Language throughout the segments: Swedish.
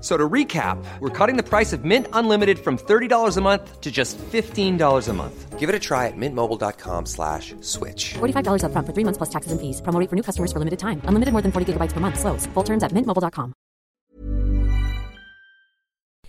So to recap, we're cutting the price of Mint Unlimited from $30 a month to just $15 a month. Give it a try at mintmobile.com slash switch. $45 upfront for three months plus taxes and fees. Promo rate for new customers for limited time. Unlimited more than 40 gigabytes per month. Slows. Full terms at mintmobile.com.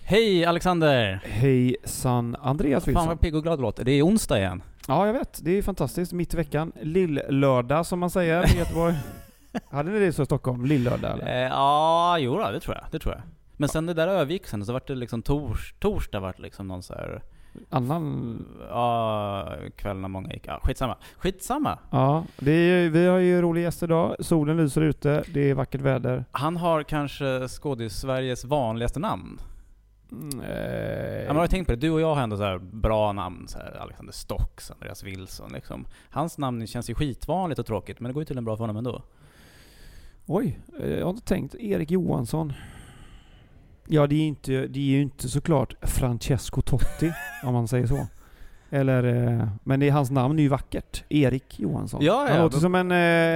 Hej Alexander! Hejsan Andreas Fan vad pigg och glad låter. Det är onsdag igen. Ja, jag vet. Det är fantastiskt. Mitt i veckan. Lill-lördag som man säger i Göteborg. Hade ni det så i Stockholm? Lill-lördag? Eh, ja, jo då, det tror jag. Det tror jag. Men sen det där övergick sen, så vart det liksom tors, torsdag vart liksom någon så här, Annan... ja, kväll när många gick. Ja, skitsamma. Skitsamma! Ja, det är, vi har ju roliga gäster idag. Solen lyser ute. Det är vackert väder. Han har kanske skådis-Sveriges vanligaste namn. Mm, Ja, eh, man har ju tänkt på det, du och jag har ändå så här bra namn. Så här Alexander Stocks, Andreas Wilson liksom. Hans namn känns ju skitvanligt och tråkigt, men det går ju tydligen bra för honom ändå. Oj, eh, jag har inte tänkt. Erik Johansson. Ja, det är, inte, det är ju inte såklart Francesco Totti, om man säger så. Eller, eh, men det är, hans namn är ju vackert. Erik Johansson. Ja, ja, Han låter då- som en,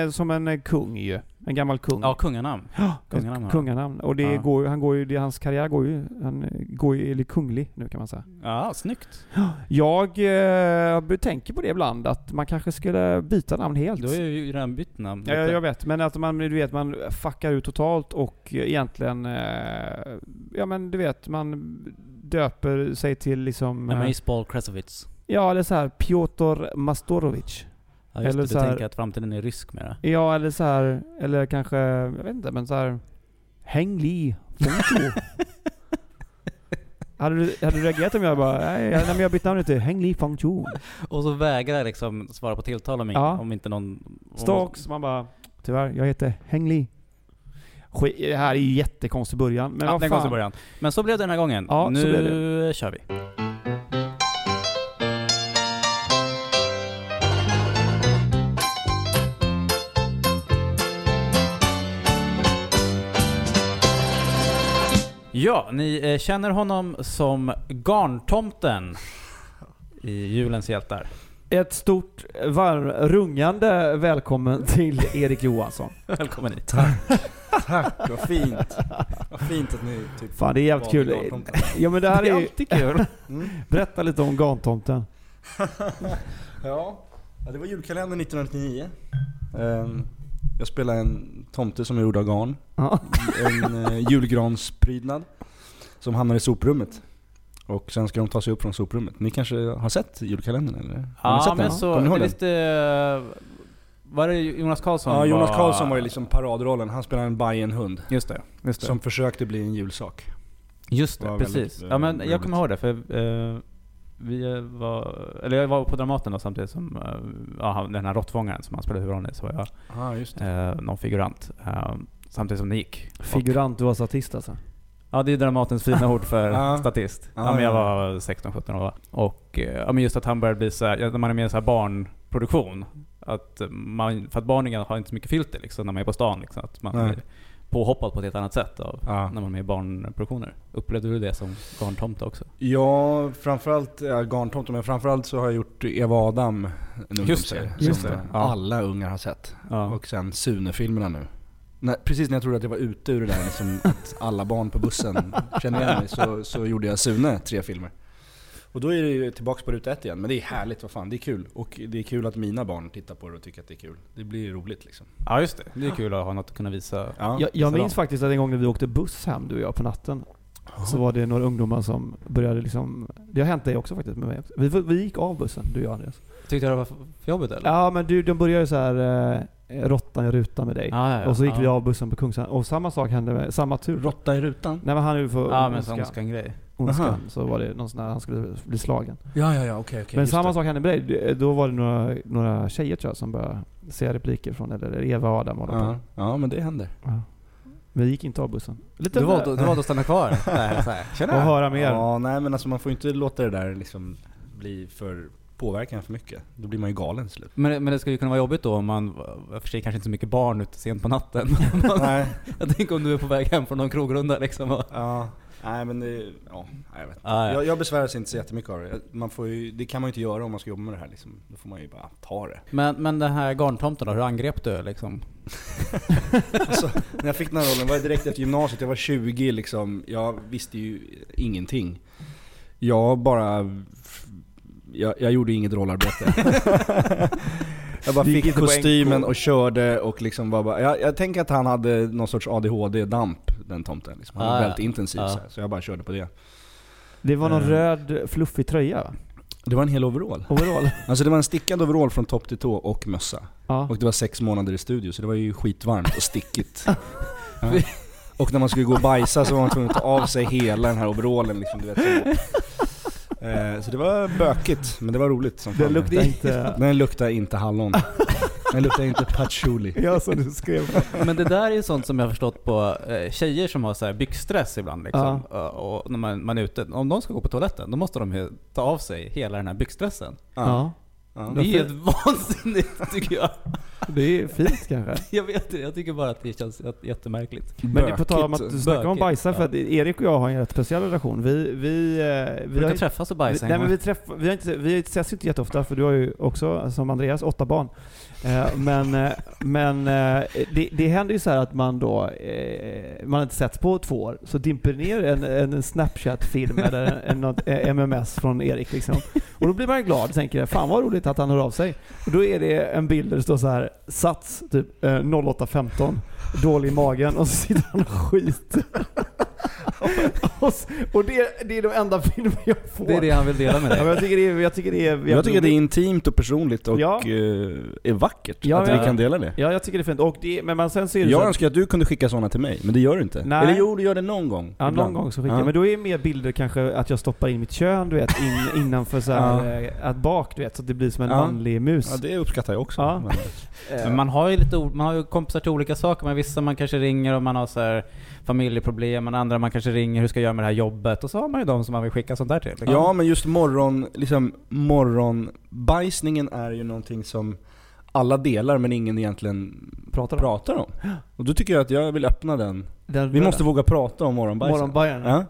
eh, som en eh, kung ju. En gammal kung. Ja, kunganamn. Ja, kunganamn har han. kunganamn. Och det Ja. går, ju- han går ju, det, hans karriär går ju, han eh, går ju, eller kunglig nu kan man säga. Ja, snyggt. Jag eh, tänker på det ibland, att man kanske skulle byta namn helt. Du har ju redan bytt namn. Ja, jag vet, men att man, du vet, man fuckar ut totalt och egentligen, eh, ja men du vet, man döper sig till liksom, Nej, men eh, Kresovitz. Ja eller så här Piotr Mastorovic. Ja, just Eller det, så du här- tänker att framtiden är rysk mera. Ja eller så här, eller kanske, jag vet inte, men så här Häng Li hade, du, hade du reagerat om jag bara, nej, nej men jag har bytt namn till Häng Li Fengtu. Och så vägrar liksom svara på tilltal om, Ja. om inte någon... om- Stocks, man bara, tyvärr, jag heter Häng Li. Skit, det här är ju jättekonstig början, men ja, vad fan. konstig början. Men så blev det den här gången. Ja, så nu blev kör vi. Ja, ni eh, känner honom som Garntomten i Julens hjältar. Ett stort, varm, rungande välkommen till Erik Johansson. Välkommen hit. Tack, vad fint. Vad fint att ni typ Fan det är jävligt valde kul. Garntomten. Ja men det här Det är är alltid kul. Mm. Berätta lite om Garntomten. Ja. ja, det var julkalendern 1999. Ehm, jag spelade en tomte som är gjord av garn. Ja. En uh, julgransprydnad som hamnar i soprummet. Och sen ska de ta sig upp från soprummet. Ni kanske har sett julkalendern eller? Har ni Ja, sett men den? så... Kommer ni ihåg det den? visste... Var det Jonas Karlsson? Ja, Jonas Karlsson var ju liksom paradrollen. Han spelade en Bajenhund. Just det. Just det. Som försökade bli en julsak. Just det, var precis. väldigt, eh, ja men jag roligt. kommer ihåg det för eh, vi var, eller jag var på Dramaten då samtidigt som, eh, ja, den här råttfångaren som han spelade huvudrollen i, så var jag Ja, just det. eh, någon figurant. Eh, samtidigt som det gick. Och, Figurant, du var statist alltså? ja det är Dramatens fina ord för Ja. statist. Ja, Ja, men jag ja. var 16-17 år. Och eh, ja, men just att han började bli så här, när man är med i så här barnproduktion. Att man, för att barnen har inte så mycket filter liksom, när man är på stan. Liksom, att man Nej. Påhoppad på ett helt annat sätt av, Ja. när man är med i barnproduktioner. Upplevde du det som garntomte också? Ja, framförallt ja, Garntomten, men framförallt så har jag gjort Eva Adam, en Just det, just som det. Ja. alla ungar har sett. Ja. Och sen Sune-filmerna nu. När, precis när jag trodde att jag var ute ur det där liksom, att alla barn på bussen känner igen mig, så, så gjorde jag Sune tre filmer. Och då är det ju tillbaks på ruta ett igen. Men det är härligt, vad fan, det är kul. Och det är kul att mina barn tittar på det och tycker att det är kul. Det blir roligt liksom. Ja just det, det är kul att ha något att kunna visa. Ja. Jag, jag minns faktiskt att en gång när vi åkte buss hem, du och jag, på natten. Så var det några ungdomar som började liksom... Det har hänt dig också faktiskt med mig också. Vi, vi gick av bussen, du och jag Andreas. Tyckte du det var för jobbigt eller? Ja men du, de började så här. Eh, råttan i rutan med dig. Ja, ja, ja. och så gick ja. vi av bussen på Kungsan. Och samma sak hände med, samma tur. Råtta i rutan? Nej men han är ju för Ja, men sån grej. Ondskan. Aha. Så var det någon sån där, han skulle bli slagen. Ja, ja, ja, okej, okej. men samma det. sak hände med dig. Då var det några, några tjejer tror jag som började säga repliker från, eller Eva och Adam på. Ja, ja, men det händer. Ja. Vi gick inte av bussen. Lite Du valde, du valde att stanna kvar? Här. och Tjena! höra mer. Ja, nej men alltså man får inte låta det där liksom bli för påverkan för mycket. Då blir man ju galen till slut. Men, men det skulle ju kunna vara jobbigt då om man, och för sig kanske inte så mycket barn ute sent på natten. nej. jag tänker om du är på väg hem från någon krogrunda liksom. Och, Ja, nej men det, ja, jag vet inte. Ah, ja. Jag, jag besväras inte så jättemycket av det. Man får ju, det kan man ju inte göra om man ska jobba med det här liksom. Då får man ju bara ta det. Men, men den här garntomten då, hur angrep du liksom? Alltså, när jag fick den här rollen var det direkt efter gymnasiet, jag var 20 liksom. Jag visste ju ingenting. Jag bara... Jag, jag gjorde inget rollarbete. jag bara fick kostymen och körde och liksom var bara... Jag, jag tänker att han hade någon sorts ADHD-damp, den tomten. Liksom. Han var Ah, ja. väldigt intensiv Ja. så, här, så jag bara körde på det. Det var någon Eh. röd fluffig tröja va? Det var en hel overall. Overall. Alltså det var en stickad overall från topp till tå och mössa. ja. Och det var sex månader i studio, så det var ju skitvarmt och stickigt. Ja. Och när man skulle gå och bajsa så var man tvungen att ta av sig hela den här overallen liksom, du vet. Så. Eh, så det var bökigt, men det var roligt som Den luktar inte... Den luktar inte hallon. Den luktar inte patchouli. Ja, som du skrev. Men det där är ju sånt som jag har förstått på eh, tjejer som har så här byxstress ibland liksom. Och, och när man, man är ute. Om de ska gå på toaletten, då måste de ju ta av sig hela den här byxstressen. Ja. Ja. Det är helt vansinnigt tycker jag. Det är fint kanske. Jag vet det, jag tycker bara att det känns jätte- jättemärkligt. Men är på tal om att du Bökigt. snackar om Bökigt, bajsa, för att Erik och jag har en rätt speciell relation. Vi, vi, eh, vi, Brukar har, träffas och vi, bajsa en nej, men vi, träff, vi, har inte, vi ses inte jätteofta, för du har ju också, som Andreas, åtta barn. Eh, men eh, men eh, det, det händer ju så här att man då, man har inte setts på två år, så dimper ner en, en Snapchat-film eller en, något, MMS från Erik liksom. Och då blir man glad och tänker fan vad roligt att han hör av sig. Och då är det en bild där det står så här Sats typ 0815 Dålig i magen och så sitter han och skiter. och det, det är de enda filmer jag får. Det är det han vill dela med Ja, men dig. jag tycker det är, jag tycker det är, Jag tycker det är intimt och personligt och Ja. eh, är vackert Ja, att ja. vi kan dela det. Ja, jag tycker det är fint. Och det, men man, sen så så Jag att- önskar att du kunde skicka sådana till mig, men det gör du inte. Nej. Eller jo, du gör det någon gång. Ja, någon ibland. gång så skickar Ja. jag. Men då är det mer bilder kanske att jag stoppar in mitt kön, du vet, in, innanför så här, eh, att bak, du vet, så att det blir som en Ja. manlig mus. Ja, det uppskattar jag också. Ja. Men, Men man har ju lite o- man har ju kompisar till olika saker. Men vissa man kanske ringer och man har så här familjeproblem. Men andra man kanske ringer, hur ska jag göra med det här jobbet? Och så har man ju de som man vill skicka sånt där till. liksom. ja, men just morgon, liksom morgonbajsningen är ju någonting som alla delar men ingen egentligen pratar om. pratar om. Och då tycker jag att jag vill öppna den. Den, Vi måste våga prata om morgonbajsen. Morgonbajarna. Ja.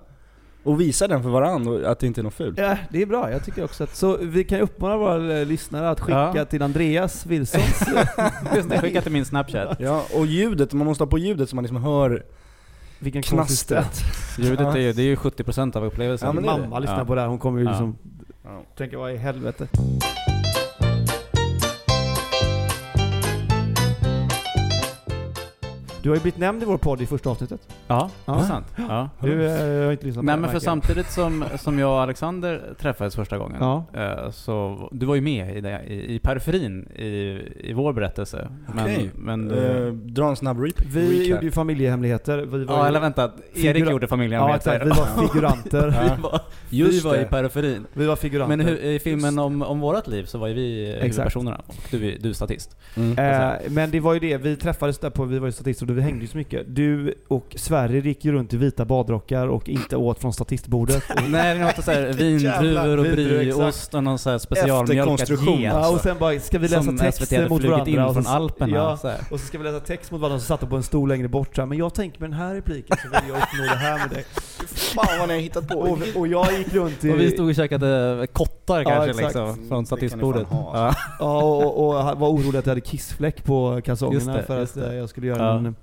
Och visa den för varandra att det inte är något fult. Ja, det är bra. Jag tycker också att... Så vi kan uppmana våra eh, lyssnare att skicka Ja. till Andreas Wilsons... Skicka till min snapchat. Ja, och ljudet, man måste ha på ljudet så man liksom hör Vilken knastret. Ljudet är ju, det är ju 70% av upplevelsen. Ja, är Mamma lyssnar Ja. på det här. Hon kommer ju Ja. liksom Ja. tänka vad i helvete. Du har ju blivit nämnd i vår podd i första avsnittet. Ja, det är Ja. sant. Ja. Du eh, har inte lyssnat på Nej det, men för märker jag. samtidigt som, som jag och Alexander träffades första gången, Ja. eh, så du var ju med i, det, i, i periferin i, i vår berättelse. Okej. Men, men du, Eh, dra en snabb rep- Vi recap. gjorde ju familjehemligheter. Vi var ja, ju, eller vänta. Erik Figura- gjorde Ja familjehemligheter. exakt, vi var figuranter. vi var, vi Just var i det. periferin. Vi var figuranter. Men hur, i filmen om, om vårat liv så var ju vi eh, huvudpersonerna. Och du, du är statist. Mm. Eh, men det var ju det, vi träffades där på, vi var ju statister och vi hängde ju så mycket. Du och Sverige gick ju runt i vita badrockar och inte åt från statistbordet. Och, Nej, något såhär vindruvor och brieost och någon såhär Efterkonstruktion. get. ja, och sen bara, ska vi läsa text mot varandra? in och så- från Alperna. Ja, så här. och så ska vi läsa text mot varandra, så satt de på en stol längre bort så här, Men jag tänker med den här repliken så vill jag uppnå det här med dig. Fan vad ni har hittat på. Och, och jag gick runt i... Och vi stod och käkade kottar Ja, kanske exakt. liksom, från statistbordet. Ja. Ja, och, och var orolig att jag hade kissfläck på kalsongerna det, för att eh, jag skulle göra Ja. en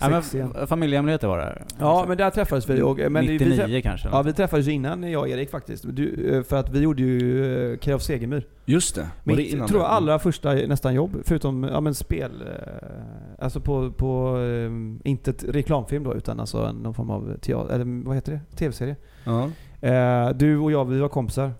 Ja, men familjehemligheter var det. Ja, men där träffades vi. Och, men vi, 99 vi, kanske? ja, vi träffades ju innan jag och Erik faktiskt. Du, eh, för att vi gjorde ju eh, Krav Segemyhr. Just det. Var det Mitt, innan tror det? jag, allra första nästan jobb. Förutom ja, men spel. eh, Alltså på, på eh, inte ett reklamfilm då, utan alltså någon form av teater, eller vad heter det? TV-serie. Ja. Eh, Du och jag, vi var kompisar.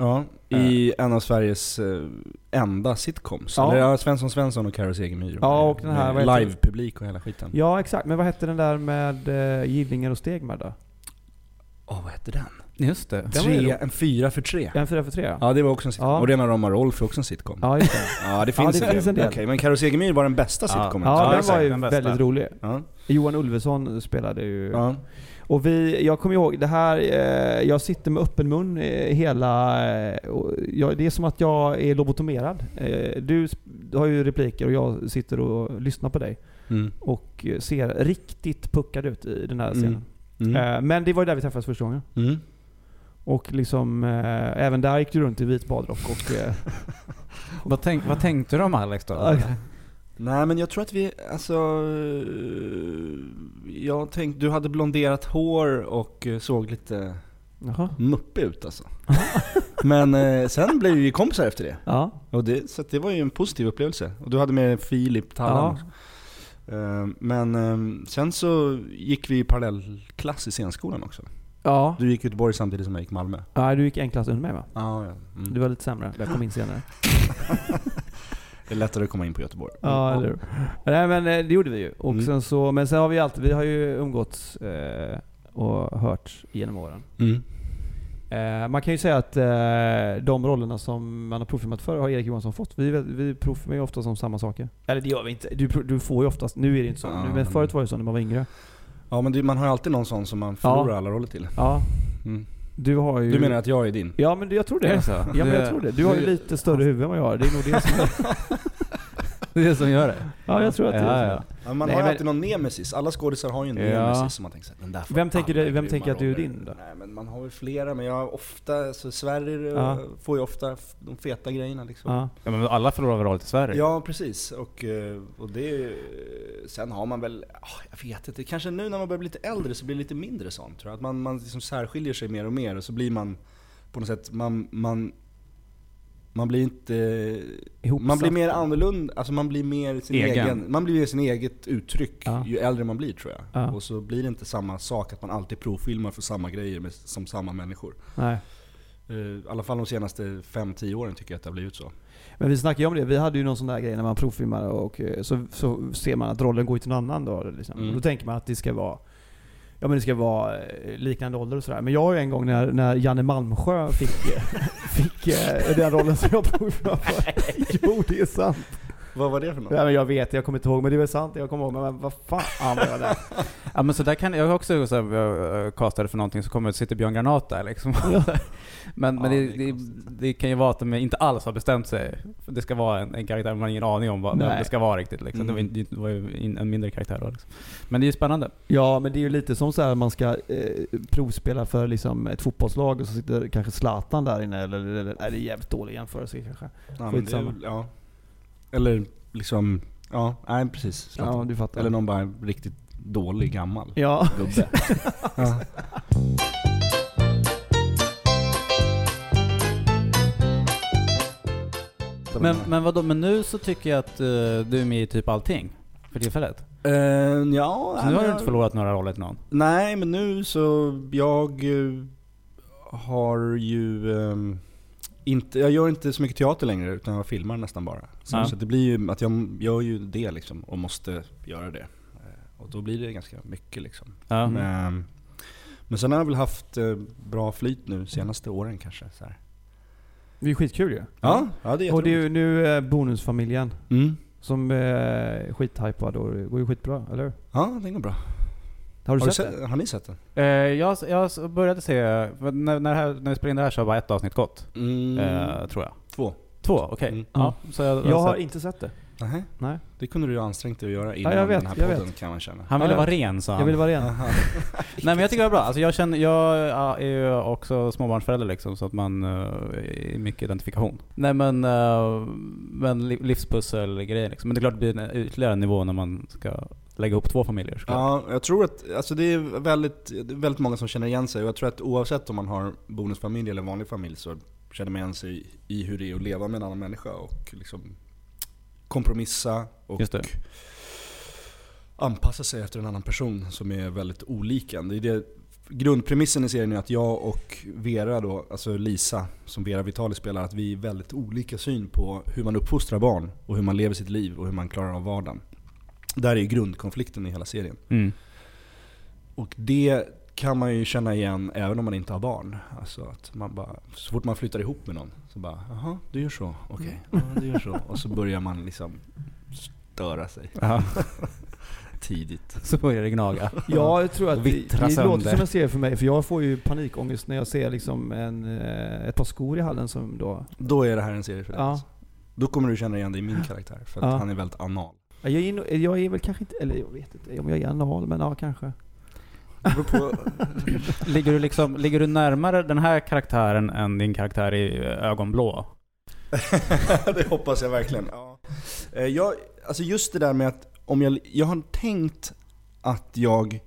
Ja, i en av Sveriges eh, enda sitcoms. Ja. Eller ja, Svensson Svensson och Carro Segemyhr. Ja, och den här, Live-publik och hela skiten. Ja, exakt. Men vad hette den där med uh, Gillingar och Stegmar då? Åh, vad hette den? Just det. Tre, en fyra för tre. En fyra för tre? Ja, det var också en sitcom. Ja. Och Rena rama Rolf är också en sitcom. Ja, just det. Ja, det finns, det finns en del. Okej, men Carro Segemyhr var den bästa Ja. sitcomen. Ja, den var ju den väldigt rolig. Ja. Johan Ulveson spelade ju... Och vi, jag kommer ihåg det här, eh, jag sitter med öppen mun eh, hela... Eh, och jag, det är som att jag är lobotomerad. Eh, du, har ju repliker och jag sitter och lyssnar på dig. Mm. Och ser riktigt puckad ut i den här Mm. scenen. Mm. Eh, men det var ju där vi träffades första gången. Mm. Och liksom, eh, även där gick du runt i vit badrock och... Eh, Vad, tänk, vad tänkte du om Alex då? Ja. Nej men jag tror att vi, alltså... Jag tänkte, du hade blonderat hår och eh, såg lite jaha. muppig ut alltså. Men eh, sen blev vi kompisar efter det. Ja. Och det, så det var ju en positiv upplevelse. Och du hade med Filip Tallan. Eh, Men eh, sen så gick vi i parallellklass i scenskolan också. Ja. Du gick Göteborg samtidigt som jag gick Malmö. ja. Du gick en klass under mig va? Ja, ja. Mm. Du var lite sämre. Jag kom in senare. Det är lättare att komma in på Göteborg. Ja, eller hur? Nej men eh, det gjorde vi ju. Och Mm. sen så, men sen har vi alltid, vi har ju umgåtts eh, och hört genom åren. Mm. Eh, man kan ju säga att eh, de rollerna som man har provfilmat för har Erik Johansson fått. Vi, vi provfilmar ju ofta som samma saker. Eller det gör vi inte. Du, pro- du får ju oftast, nu är det inte så. Ja, nu, men men- förut var det så när man var yngre. Ja men det, man har ju alltid någon sån som man förlorar alla roller till. Ja, Mm. Du har ju... Du menar att jag är din? Ja men jag tror det. Är det så? Ja men jag tror det. Du har ju lite större huvud än vad jag har. Det är nog det som Det är det som gör det. Ja jag tror att det är Ja, ja. Ja, man Nej, har ju men- alltid någon nemesis. Alla skådisar har ju en Ja. nemesis som man tänker såhär, den där Vem tänker du- vem tänker att du är din då? Nej men man har väl flera, men jag har ofta, så Sverige Ja. eh, får ju ofta de feta grejerna liksom. Ja. Ja, men alla förlorar väl roll till Sverige? Ja precis, och, eh, och det, sen har man väl, ah, jag vet inte, kanske nu när man börjar bli lite äldre så blir det lite mindre sånt tror jag. Att man, man liksom särskiljer sig mer och mer och så blir man på något sätt, man, man, man blir inte, Ihopsatt. man blir mer annorlunda, alltså man blir mer sin Egen. egen, man blir mer sin eget uttryck Ja. ju äldre man blir tror jag. Ja. Och så blir det inte samma sak att man alltid provfilmar för samma grejer med, som samma människor. Nej. Eh, I alla fall de senaste 5-10 åren tycker jag att det har blivit så. Men vi snackade ju om det. Vi hade ju någon sån där grej när man provfilmar och eh, så, så ser man att rollen går till någon annan då. Liksom. Mm. Då tänker man att det ska vara Ja men det ska vara eh, liknande ålder och sådär. Men jag har ju en gång när, när Janne Malmsjö fick, fick eh, den rollen som jag provfilmade för. Jo det är sant. Vad var det för något? Ja, men jag vet, jag kommer inte ihåg. Men det är väl sant, jag kommer ihåg. Men vad fan var där? Ja men så där kan jag också så här, jag, äh, castade för någonting så kommer sitter Björn Granat där liksom. men men Ja, det, det det, det kan ju vara att de inte alls har bestämt sig. För Det ska vara en, en karaktär, man har ingen aning om vad Nej. det ska vara riktigt liksom. Det, var, Mm. det var ju in, en mindre karaktär då liksom. Men det är ju spännande. Ja men det är ju lite som så här man ska eh, provspela för liksom ett fotbollslag och så sitter kanske Zlatan där inne. Eller, eller, eller det är jävligt dålig jämförelse kanske. Ja, men det är, Skitsamma. väl- ja. Eller liksom, ja, nej precis. Ja du fattar. Eller någon bara riktigt dålig gammal Ja. gubbe. ja. Men, men vadå, men nu så tycker jag att eh, du är med i typ allting. För tillfället. Eh, ja, Så nu har du inte förlorat några roller till någon. Nej, men nu så, jag eh, har ju ehm, inte, jag gör inte så mycket teater längre utan jag filmar nästan bara. Så, Ja. så det blir ju att jag gör ju det liksom och måste göra det. Eh, Och då blir det ganska mycket liksom. Ja. Men, men sen har jag väl haft eh, bra flyt nu senaste åren kanske. Så här. Det är skitkul ju. Ja, ja det är Och det är ju nu eh, Bonusfamiljen Mm. som är skithypad och det går ju skitbra, eller hur? Ja, det går bra. Har du Har, du sett, sett, har ni sett den? Eh, jag, jag började se, när, när, här, när vi spelade in det här så har bara ett avsnitt gått. Mm. Eh, tror jag. Två. Två, okej. Mm. Ja, så jag? Jag har sett- inte sett det. Nej. Nej. Det kunde du ju ansträngt dig att göra innan jag vet, den här podden kan man känna. Han ville Ja, vara ren sa han. Jag vill vara ren. Nej men jag tycker det var bra. Alltså jag, känner, jag ja, är ju också småbarnsförälder liksom, så att man uh, är mycket identifikation. Nej men, uh, men li- livspussel-grejer liksom. Men det är klart det blir en ytterligare nivå när man ska lägga ihop två familjer såklart. Ja, jag tror att alltså det, är väldigt, väldigt många som känner igen sig och jag tror att oavsett om man har bonusfamilj eller vanlig familj så känner man igen sig i hur det är att leva med en annan människa och liksom kompromissa och anpassa sig efter en annan person som är väldigt olik en. Det är det grundpremissen i serien är att jag och Vera då, alltså Lisa, som Vera Vitali spelar, att vi är väldigt olika syn på hur man uppfostrar barn och hur man lever sitt liv och hur man klarar av vardagen. Där är ju grundkonflikten i hela serien. Mm. Och det kan man ju känna igen även om man inte har barn. Alltså att man bara, så fort man flyttar ihop med någon så bara Jaha, du gör så? Okej, ja, du gör så. Och så börjar man liksom störa sig Ja, tidigt. så börjar det gnaga. Ja, jag tror att det, det låter som en serie för mig, för jag får ju panikångest när jag ser liksom en, eh, ett par skor i hallen som då... Då är det här en serie för dig. Ja. alltså. Då kommer du känna igen dig i min karaktär, för att Ja. han är väldigt anal. Jag är, in- jag är väl kanske inte, eller jag vet inte om jag är anal, men ja kanske. Ligger du, liksom, ligger du närmare den här karaktären än din karaktär i Ögonblå? det hoppas jag verkligen. Ja. Eh, Jag, alltså just det där med att om jag, jag har tänkt att jag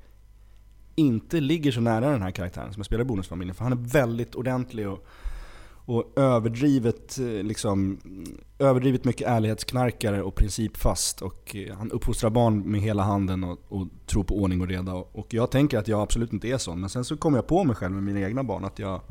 inte ligger så nära den här karaktären som jag spelar i Bonusfamiljen. För han är väldigt ordentlig och, och överdrivet, eh, liksom, överdrivet mycket ärlighetsknarkare och principfast. Och eh, han uppfostrar barn med hela handen och, och tror på ordning och reda. Och jag tänker att jag absolut inte är sån. Men sen så kommer jag på mig själv med mina egna barn att jag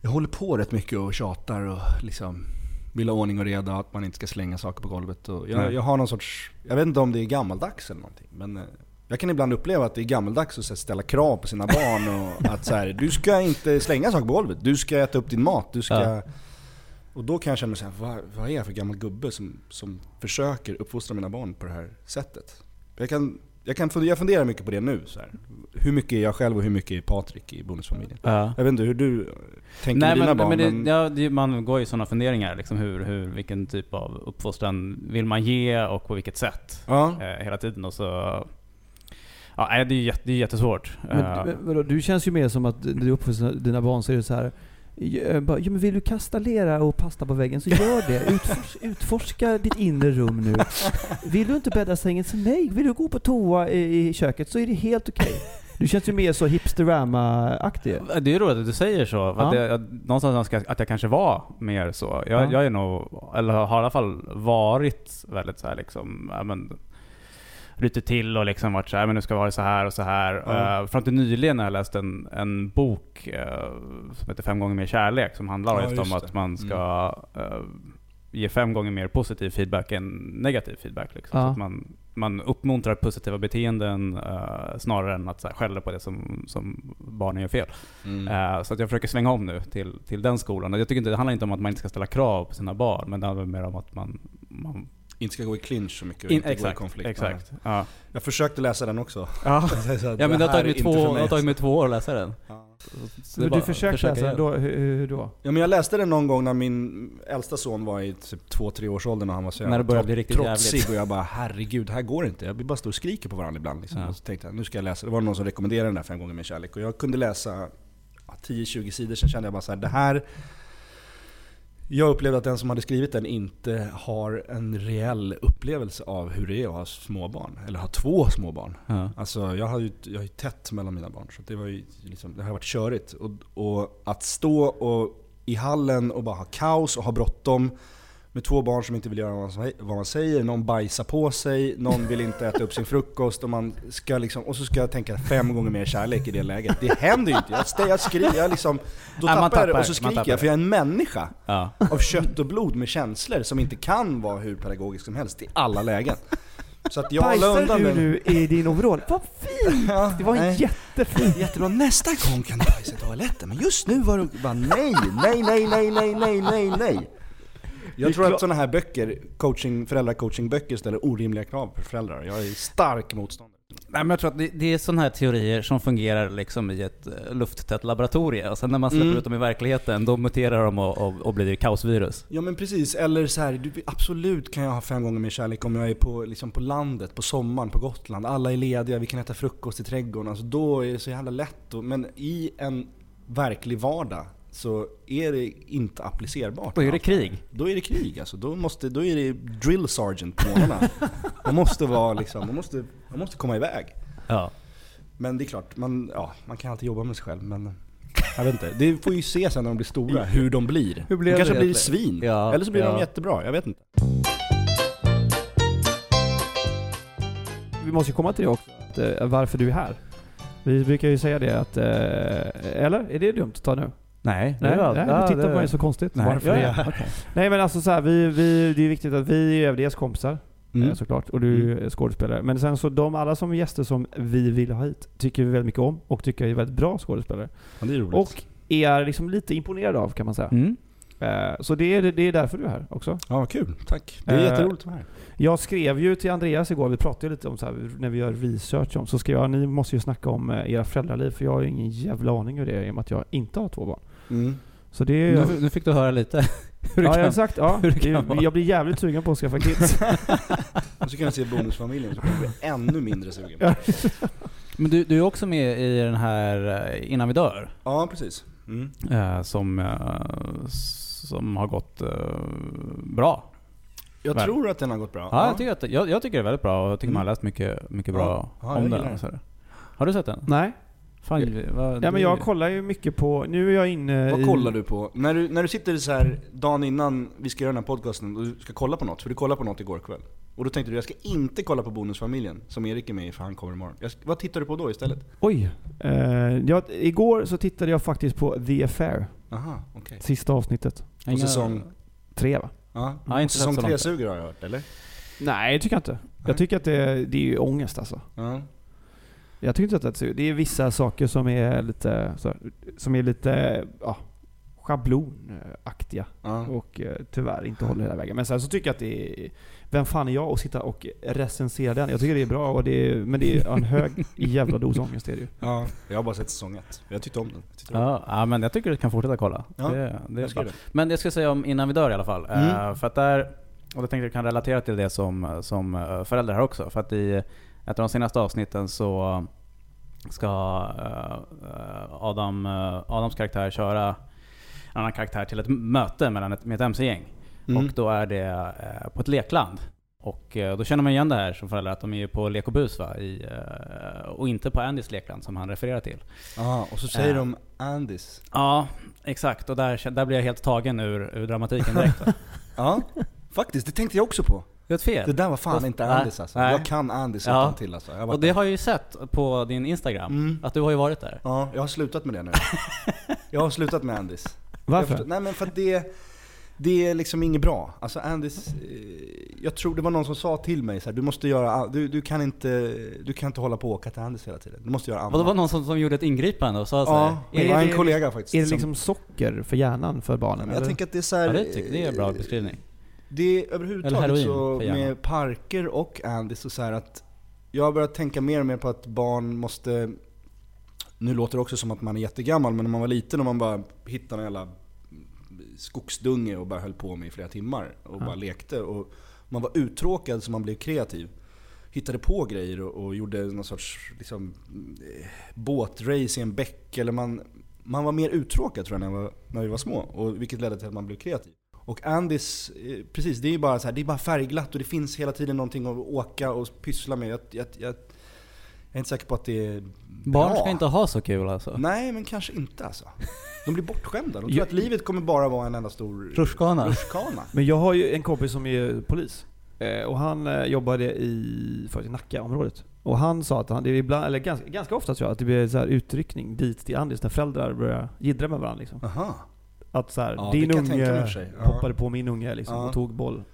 jag håller på rätt mycket och tjatar och liksom vill ha ordning och reda och att man inte ska slänga saker på golvet. Och jag, jag har någon sorts, jag vet inte om det är gammaldags eller någonting, men eh, jag kan ibland uppleva att det är gammaldags att ställa krav på sina barn och att så här, du ska inte slänga saker på golvet, du ska äta upp din mat, du ska... Ja. Och då kan jag känna mig såhär, vad, vad är jag för gammal gubbe som, som försöker uppfostra mina barn på det här sättet? Jag, kan, jag, kan fundera, jag funderar mycket på det nu. Så här. Hur mycket är jag själv och hur mycket är Patrik i bonusfamiljen? Ja. Jag vet inte hur du tänker Nej med dina men, barn, men, det, ja, det, man går ju sådana funderingar. Liksom hur, hur, vilken typ av uppfostran vill man ge och på vilket sätt? Ja. Eh, hela tiden. Och så, ja, det är ju jätte, det är jättesvårt. Men, Eh, men vadå, du känns ju mer som att när du uppfostrar dina barn så är det så här. Ja, bara, ja, men vill du kasta lera och pasta på väggen så gör det. Utfors, utforska ditt inre rum nu. Vill du inte bädda sängen så nej. Vill du gå på toa i, i köket så är det helt okej. Du känns ju mer så hipsterama-aktig. Det är ju roligt att du säger så. Att Ja. att någonstans önskar jag att jag kanske var mer så. Jag, Ja. jag är nog, eller har i alla fall varit väldigt så här liksom, men, rytit till och liksom varit så här, men nu ska vi ha det så här och så här. Ja. Uh, fram till nyligen har jag läst en, en bok eh, som heter Fem gånger mer kärlek, som handlar Ja, just om just att det. Mm. man ska eh, ge fem gånger mer positiv feedback än negativ feedback. Liksom. Ja. Så att man, man uppmuntrar positiva beteenden eh, snarare än att så här, skälla på det som, som barnen gör fel. Mm. Eh, så att jag försöker svänga om nu till, till den skolan. Jag tycker inte, det handlar inte om att man inte ska ställa krav på sina barn, men det handlar mer om att man... man Inte ska gå i clinch så mycket och in, inte gå i exakt, konflikt. exakt. Ja. Jag försökte läsa den också. Ja. Ja men det har tagit mig inte två, för det mig. har tagit mig två år att läsa den. Ja. Så det du försökte försöka läsa igen. då, hur, hur då? Ja men jag läste den någon gång när min äldsta son var i typ 2-3 års ålder när han var så När det började bli riktigt trotsig jävligt. och jag bara herregud, det här går inte. Jag blir bara står och skriker på varandra ibland liksom. Ja. Och så tänkte jag, nu ska jag läsa. Det var någon som rekommenderade den där fem gånger med kärlek och jag kunde läsa ja, 10-20 sidor, sen kände jag bara så här, det här jag upplevde att den som hade skrivit den inte har en reell upplevelse av hur det är att ha småbarn. Eller ha två småbarn. Ja. Alltså jag har ju, jag har ju tätt mellan mina barn, så det, var ju liksom, det har varit körigt. Och, och att stå och, i hallen och bara ha kaos och ha bråttom med två barn som inte vill göra vad man, säger- någon bajsar på sig, någon vill inte äta upp sin frukost och, man ska liksom, och så ska jag tänka fem gånger mer kärlek i det läget. Det händer ju inte. Jag, stä- jag skriker, jag liksom, då Ja, man tappar jag det tappar, och så skriker tappar jag för jag är en människa Ja. av kött och blod med känslor som inte kan vara hur pedagogisk som helst i alla lägen. Så att jag Bajsar undan du nu i din overall? Vad fint! Ja, Det var nej. jättefint. Jättebra, nästa gång kan du bajsa i toaletten. Men just nu var det bara nej, nej, nej, nej, nej, nej, nej, nej. Jag tror att sådana här böcker, coaching, föräldracoachingböcker ställer orimliga krav på föräldrar. Jag är stark motståndare. Nej, men jag tror att det, det är sådana här teorier som fungerar liksom i ett eh, lufttätt laboratorium. Och sen när man släpper Mm. ut dem i verkligheten, då muterar de och, och, och blir kaosvirus. Ja men precis, eller så här, du, absolut kan jag ha fem gånger mer kärlek om jag är på, liksom på landet, på sommaren, på Gotland. Alla är lediga, vi kan äta frukost i trädgården. Alltså då är det så jävla lätt. Och, men i en verklig vardag så är det inte applicerbart. Då är det krig. Då är det krig alltså. Då, måste, då är det drill sergeant på morgnarna. man måste vara liksom, man måste, man måste komma iväg. Ja. Men det är klart, man, ja, man kan alltid jobba med sig själv. Men jag vet inte. Det får ju se sen när de blir stora, hur de blir. Hur blev de kanske det blir svin. Ja, Eller så blir de ja. jättebra, jag vet inte. Vi måste ju komma till det också. Att, eh, varför du är här. Vi brukar ju säga det att... Eh, eller? Är det dumt att ta nu? Nej, Nej, nej Ja, du tittar på mig så konstigt. Nej, Varför ja, ja. Nej men alltså så här, vi, vi, det är viktigt att vi är ÖVDs kompisar Mm. eh, såklart. Och du är skådespelare. Men sen så de alla som gäster som vi vill ha hit tycker vi väldigt mycket om och tycker är väldigt bra skådespelare. Ja, det är roligt. Och är liksom lite imponerade av kan man säga. Mm. Eh, så det är, det är därför du är här också. Ja, kul. Tack. Det är Eh, jätteroligt att vara här. Jag skrev ju till Andreas igår, vi pratade lite om så här, när vi gör research om, så skrev jag ni måste ju snacka om era föräldraliv för jag har ju ingen jävla aning hur det är i och med att jag inte har två barn. Mm. Så det är Nu, nu fick du höra lite hur det Ja, kan... exakt. Ja. hur det kan jag blir jävligt sugen på att skaffa kids. Och så kan jag se Bonusfamiljen så kommer jag bli ännu mindre sugen. Ja. Men du, du är också med i den här eh, Innan vi dör. Ja, precis. Mm. eh, som, eh, som har gått bra. Jag Väl. tror att den har gått bra. Ja, jag, tycker att, jag, jag tycker det är väldigt bra och jag tycker man har läst mycket, mycket bra Ja. Ja, om den. Har du sett den? Nej. Fan, vad, Ja men jag kollar ju mycket på, nu är jag inne Vad i... kollar du på? När du, när du sitter så här dagen innan vi ska göra den här podcasten och du ska kolla på något, för du kollade på något igår kväll. Och då tänkte du jag ska inte kolla på Bonusfamiljen, som Erik är med i för han kommer imorgon. Jag vad tittar du på då istället? Oj. Eh, jag, igår så tittade jag faktiskt på The Affair, Aha, okej. sista avsnittet. På Inga- säsong... Tre va? Ja, Ja, inte säsong tre suger har jag hört, eller? Nej, det tycker jag inte. Jag tycker att det, det är ju ångest alltså. Ja. Jag tycker inte att det är så- Det är vissa saker som är lite, så, som är lite, ja, schablonaktiga. Ja. Och eh, tyvärr inte håller hela vägen. Men sen så tycker jag att det är... Vem fan är jag att sitta och recensera den? Jag tycker det är bra, och det är, men det är en hög jävla dos ångest är det ju. ja. Jag har bara sett säsong ett. Jag tyckte om den. Jag tyckte Ja, ja, men jag tycker du kan fortsätta kolla. Ja, det, det är Jag. Men det ska jag säga om Innan vi dör i alla fall. Mm. Eh, för att där, och jag tänkte att jag kan relatera till det som, som eh, förälder här också. För att i ett av de senaste avsnitten så ska eh, eh, Adam, eh, Adams karaktär köra en annan karaktär till ett möte mellan ett, med ett MC-gäng. Mm. Och då är det eh, på ett lekland. Och eh, då känner man igen det här som förälder, att de är ju på lek och bus va? I, eh, och inte på Andys lekland som han refererar till. Ja, och så säger Ja. de Andys. Ja, exakt. Och där, där blir jag helt tagen ur, ur dramatiken direkt. Ja, faktiskt. Det tänkte jag också på. Det ett fel. Det där var fan inte nej, Andys alltså. nej. Jag kan Andys Ja. till alltså. Och det där. har jag ju sett på din Instagram, Mm. att du har ju varit där. Ja, jag har slutat med det nu. jag har slutat med Andys. Jag Varför? förstår- Nej men för att det, det är liksom inget bra. Alltså Andys, eh, jag tror det var någon som sa till mig så här, du måste göra, du, du, kan inte, du kan inte hålla på och åka till Andys hela tiden. Du måste göra annat. Och det var någon som, som gjorde ett ingripande och sa så Ja, här, det är var en det- kollega faktiskt. Är det som- liksom socker för hjärnan för barnen? jag eller? tänker att det är så här, Ja, det, tycker, det är en bra eh, beskrivning. Det är överhuvudtaget heroin så med parker och Andys och så här att jag har börjat tänka mer och mer på att barn måste nu låter det också som att man är jättegammal, men när man var liten och man bara hittade en jävla skogsdunge och bara höll på med i flera timmar och bara lekte. Och man var uttråkad så man blev kreativ. Hittade på grejer och, och gjorde någon sorts liksom, eh, båtrace i en bäck. Eller man, man var mer uttråkad tror jag när, jag var, när vi var små. Och, vilket ledde till att man blev kreativ. Och Andys, eh, precis, det är ju bara, så här, det är bara färgglatt och det finns hela tiden någonting att åka och pyssla med. Jag, jag, jag, jag är inte säker på att det är Barn bra. ska inte ha så kul alltså. Nej, men kanske inte alltså. De blir bortskämda. De tror att livet kommer bara vara en enda stor Rutschkana. Men jag har ju en kompis som är polis. Eh, och han eh, jobbade i, för i Nackaområdet. Och han sa att han, det är ibland, eller ganska, ganska ofta tror jag, att det blir så här utryckning dit till Andis när föräldrar börjar jiddra med varandra. Liksom. Aha. Att så här, Ja, din unge hoppade på min unge liksom, och tog boll.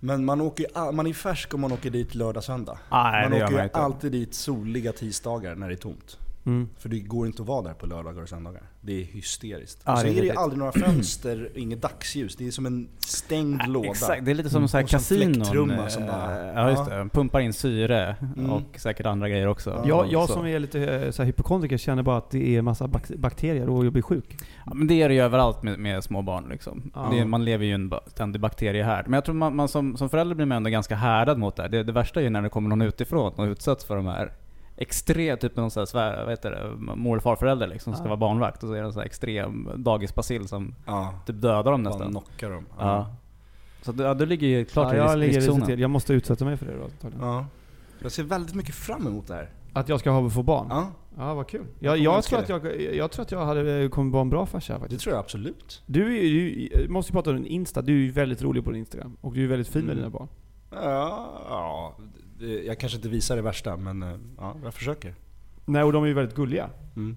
Men man, åker, man är färsk om man åker dit lördag, söndag. Nej, man åker man alltid dit soliga tisdagar när det är tomt. Mm. För det går inte att vara där på lördagar och söndagar. Det är hysteriskt. Ja, och så det är är det ju aldrig några fönster, inget dagsljus. Det är som en stängd låda. Exakt, det är lite som så här Och som kasinon. som eh, bara- ja just Ja. det, pumpar in syre Mm. och säkert andra grejer också. Jag, Och jag som är lite eh, så här, hypokondriker känner bara att det är massa bak- bakterier och jag blir sjuk. Ja, men det är det ju överallt med, med små barn liksom. Ja. Det, man lever ju i en ständig bakteriehärd. Men jag tror man, man som, som förälder blir man ändå ganska härdad mot det här. Det, det värsta är ju när det kommer någon utifrån och utsätts för de här extrem, typ någon sån här svär, vad heter det, mor eller farförälder liksom, som ska Ja. vara barnvakt. Och så är det en sån här extrem dagisbacill som Ja, typ dödar dem bara nästan. knockar dem. Ja. Så du, ja, du ligger ju klart ja, i jag ligger riskzonen. till. Jag måste utsätta mig för det då antagligen. Ja. Jag ser väldigt mycket fram emot det här. Att jag ska ha få barn? Ja, Ja, vad kul. Jag Jag, tror att jag, jag tror att jag hade kommit vara en bra farsa det faktiskt. tror jag absolut. Du, är du måste ju prata om din Insta. Du är ju väldigt rolig på din Instagram. Och du är väldigt fin med Mm. dina barn. Ja, ja, det- jag kanske inte visar det värsta men eh, ja, jag försöker. Nej, och de är ju väldigt gulliga. Mm.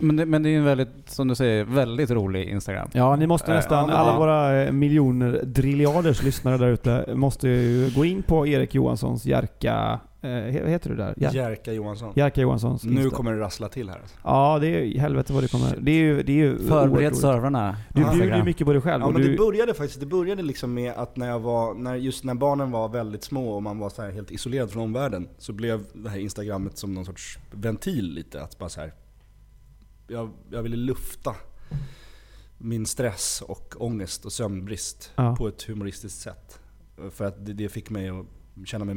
Men det, men det är en väldigt, som du säger, väldigt rolig Instagram. Ja, ni måste Eh, nästan, ja, alla ja. våra eh, miljoner driljarders lyssnare där ute måste ju gå in på Erik Johanssons Jerka, eh, vad heter det där? Jer- Jerka Johansson. Jerka Johanssons Nu kommer det rassla till här. Alltså. Ja, det är helvete vad det kommer. Det är ju, det är ju Förbered servrarna. Du Ja. bjuder ju mycket på dig själv. Ja men du, det började faktiskt, det började liksom med att när jag var, när, just när barnen var väldigt små och man var så här helt isolerad från omvärlden Så blev det här instagrammet som någon sorts ventil lite, att bara så här. Jag, jag ville lufta min stress och ångest och sömnbrist Ja. på ett humoristiskt sätt. För att det, det fick mig att känna mig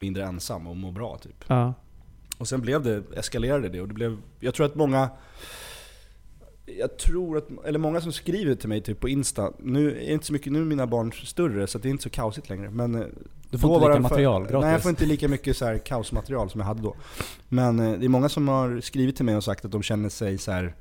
mindre ensam och må bra typ. ja. Och sen blev det, eskalerade det och det blev, jag tror att många jag tror att, eller många som skriver till mig typ på Insta, nu är inte så mycket, nu är mina barn större så det är inte så kaosigt längre. Men eh, Du får inte lika material gratis. Nej jag får inte lika mycket så här kaosmaterial som jag hade då. Men eh, det är många som har skrivit till mig och sagt att de känner sig så här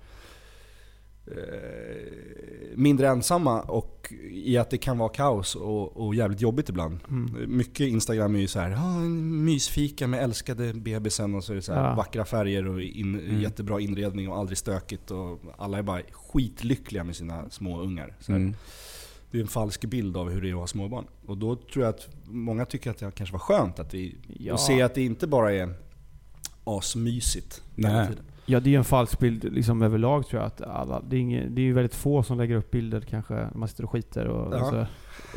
mindre ensamma och i att det kan vara kaos och, och jävligt jobbigt ibland. Mm. Mycket Instagram är ju så här, ah, mysfika med älskade bebisen och så är det så här Ja. vackra färger och in, Mm. jättebra inredning och aldrig stökigt och alla är bara skitlyckliga med sina små ungar. Mm. Det är en falsk bild av hur det är att ha småbarn. Och då tror jag att många tycker att det kanske var skönt att, vi, Ja. att se att det inte bara är asmysigt hela tiden. Ja, det är ju en falsk bild liksom överlag tror jag. Att alla, det, är inget, det är ju väldigt få som lägger upp bilder kanske när man sitter och skiter. Och, Ja. och, så.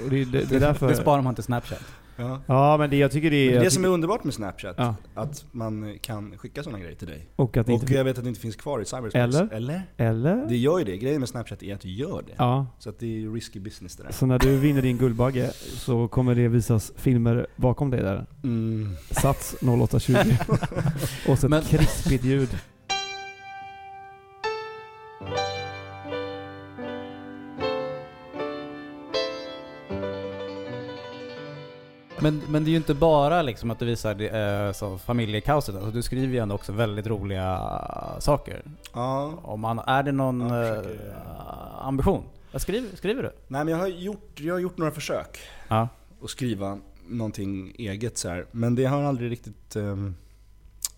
och det, det, det är därför... Det sparar man till Snapchat. Ja. Ja, men det, jag tycker det Men är... det är det som är underbart med Snapchat. Ja. Att man kan skicka sådana grejer till dig. Och att Och jag vet att det inte finns kvar i cyberspace. Eller? Eller? Eller? Det gör ju det. Grejen med Snapchat är att du gör det. Ja. Så att det är ju risky business det där. Så när du vinner din Guldbagge så kommer det visas filmer bakom dig där. Mm. Sats 0820. och så ett Men- krispigt ljud. Men, men det är ju inte bara liksom att du visar det, eh, så familjekaoset. Alltså, du skriver ju ändå också väldigt roliga saker. Ja. Om man, är det någon Ja, jag eh, försöker. ambition? Vad skriver, skriver du? Nej men jag har gjort, jag har gjort några försök Ja. att skriva någonting eget så här. Men det har aldrig riktigt ehm,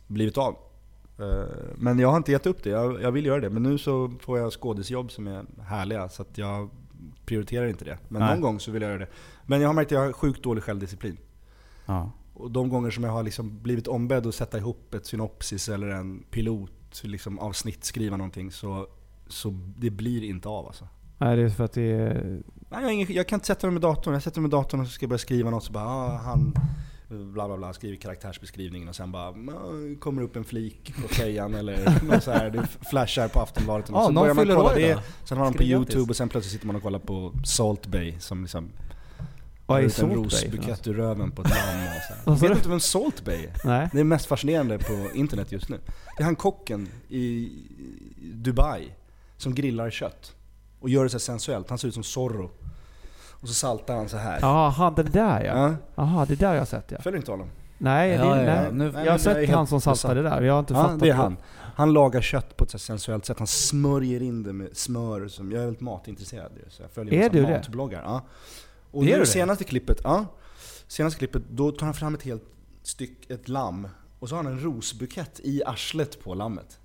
blivit av. Eh, men jag har inte gett upp det. Jag, jag vill göra det. Men nu så får jag skådisjobb som är härliga. Så jag prioriterar inte det. Men Nej. någon gång så vill jag göra det. Men jag har märkt att jag har sjukt dålig självdisciplin. ja. Och de gånger som jag har liksom blivit ombedd att sätta ihop ett synopsis eller en pilot, liksom avsnitt, skriva någonting. Så, så det blir inte av alltså. Nej, det är för att det är... Nej, jag, ingen, jag kan inte sätta mig med datorn. Jag sätter mig med datorn och så ska jag börja skriva något så bara ah, han bla bla bla skriver karaktärsbeskrivningen och sen bara ah, kommer upp en flik på fejan eller något så här. Det flashar på Aftonbladet. och Ja, så någon börjar man kolla det. Sen har de på youtube och sen plötsligt sitter man och kollar på Salt Bay som liksom Vad är har Salt en Bay för rosbukett ur röven på ett lamm och så Vet du? du inte vem Salt Bay är? Nej. Det är mest fascinerande på internet just nu. Det är han kocken i Dubai som grillar kött. Och gör det så här sensuellt. Han ser ut som Zorro. Och så saltar han så här. Ja, han den där ja. Ja. Jaha, det är där jag har sett ja. Följer inte honom? Nej, det, Ja, nej. ja. Nu- jag Nej, har jag är sett han som saltade besatt. där. Jag har inte Ja, fattat det är han. Han lagar kött på ett sensuellt sätt. Han smörjer in det med smör. Som, jag är väldigt matintresserad så jag följer Är du det? matbloggar. Ja. Och Är nu det? senaste klippet, ja. Senaste klippet, då tar han fram ett helt styck, ett lamm. Och så har han en rosbukett i arslet på lammet.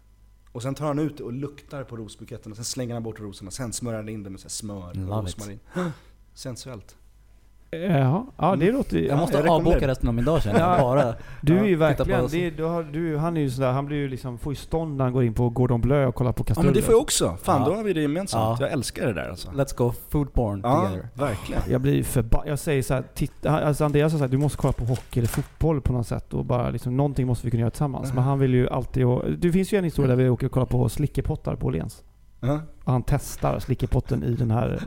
Och sen tar han ut det och luktar på rosbuketten och sen slänger han bort rosorna. Sen smörjer han in det med så smör och Love rosmarin. Sensuellt. Jaha, ja det låter Jag måste jag rekommenderar avboka resten av min dag känner Ja. jag. Bara Du är Ja, ju verkligen, det, du har, du, han är ju sådär, han blir ju liksom, får ju stånd när han går in på Gordon Bleu och kollar på Ja kastruller. men det får jag också. Fan Ja. då har vi det gemensamt. Ja. Jag älskar det där alltså. Let's go food porn Ja, together. verkligen. Jag blir förbannad. Jag säger så här, titta, alltså Andreas har sagt du måste kolla på hockey eller fotboll på något sätt och bara liksom, någonting måste vi kunna göra tillsammans. Men han vill ju alltid och, Det finns ju en historia där vi åker och kollar på slickepottar på Åhléns. Ja. Och han testar slickepotten i den här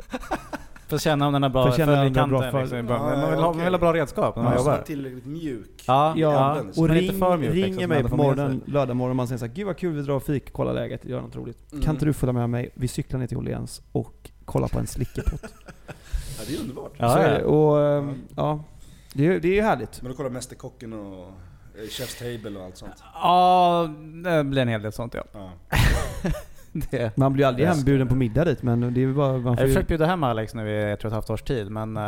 För att känna om den är bra, För känna för om den är bra kanten för- liksom. Ja, man, vill ha, man okej. vill ha bra redskap när man Måste jobbar. vara tillräckligt mjuk. Ja, Ja, ja. den, och ring, mjuk, liksom, ringer så mig man på morgonen, lördag morgon och man säger såhär Gud vad kul, vi drar och fik, kolla läget, gör något roligt. Mm. Kan inte du följa med mig? Vi cyklar ner till Åhléns och kollar på en slickepott. Ja, det är underbart. Ja, Så är ja. det. Och ehm, ja, det är, det är ju härligt. Men du kollar Mästerkocken och eh, Chef's Table och allt sånt? Ja, det blir en hel del sånt ja. Ja. Det. Man blir aldrig hembjuden på middag dit men det är bara... Man Jag får har ju, försökt bjuda hem Alex nu i ett och ett halvt års tid, men eh,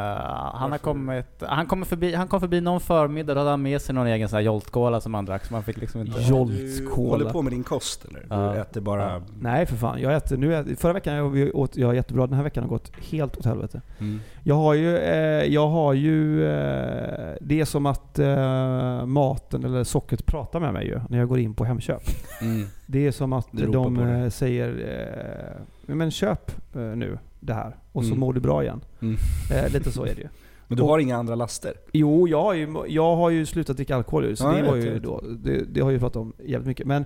han har kommit... Han, kommer förbi, han kom förbi någon förmiddag, då hade han med sig någon egen sån här Jolt-cola som han drack, så man fick liksom inte... Jolt. Du håller på med din kost eller? Ja. Du äter bara... Ja. nej för fan, jag äter, nu äter, förra veckan jag, åt jag jättebra, den här veckan har gått helt åt helvete. Mm. Jag har ju, eh, jag har ju eh, det är som att eh, maten eller sockret pratar med mig ju när jag går in på Hemköp. Mm. Det är som att Det de eh, säger eh, men köp eh, nu det här och så Mm. mår du bra igen. Mm. Eh, lite så är det ju. Men du Och- har inga andra laster? Jo, jag har ju, jag har ju slutat dricka alkohol så Ja, det var ju då, det, det har jag ju pratat om jävligt mycket. Men,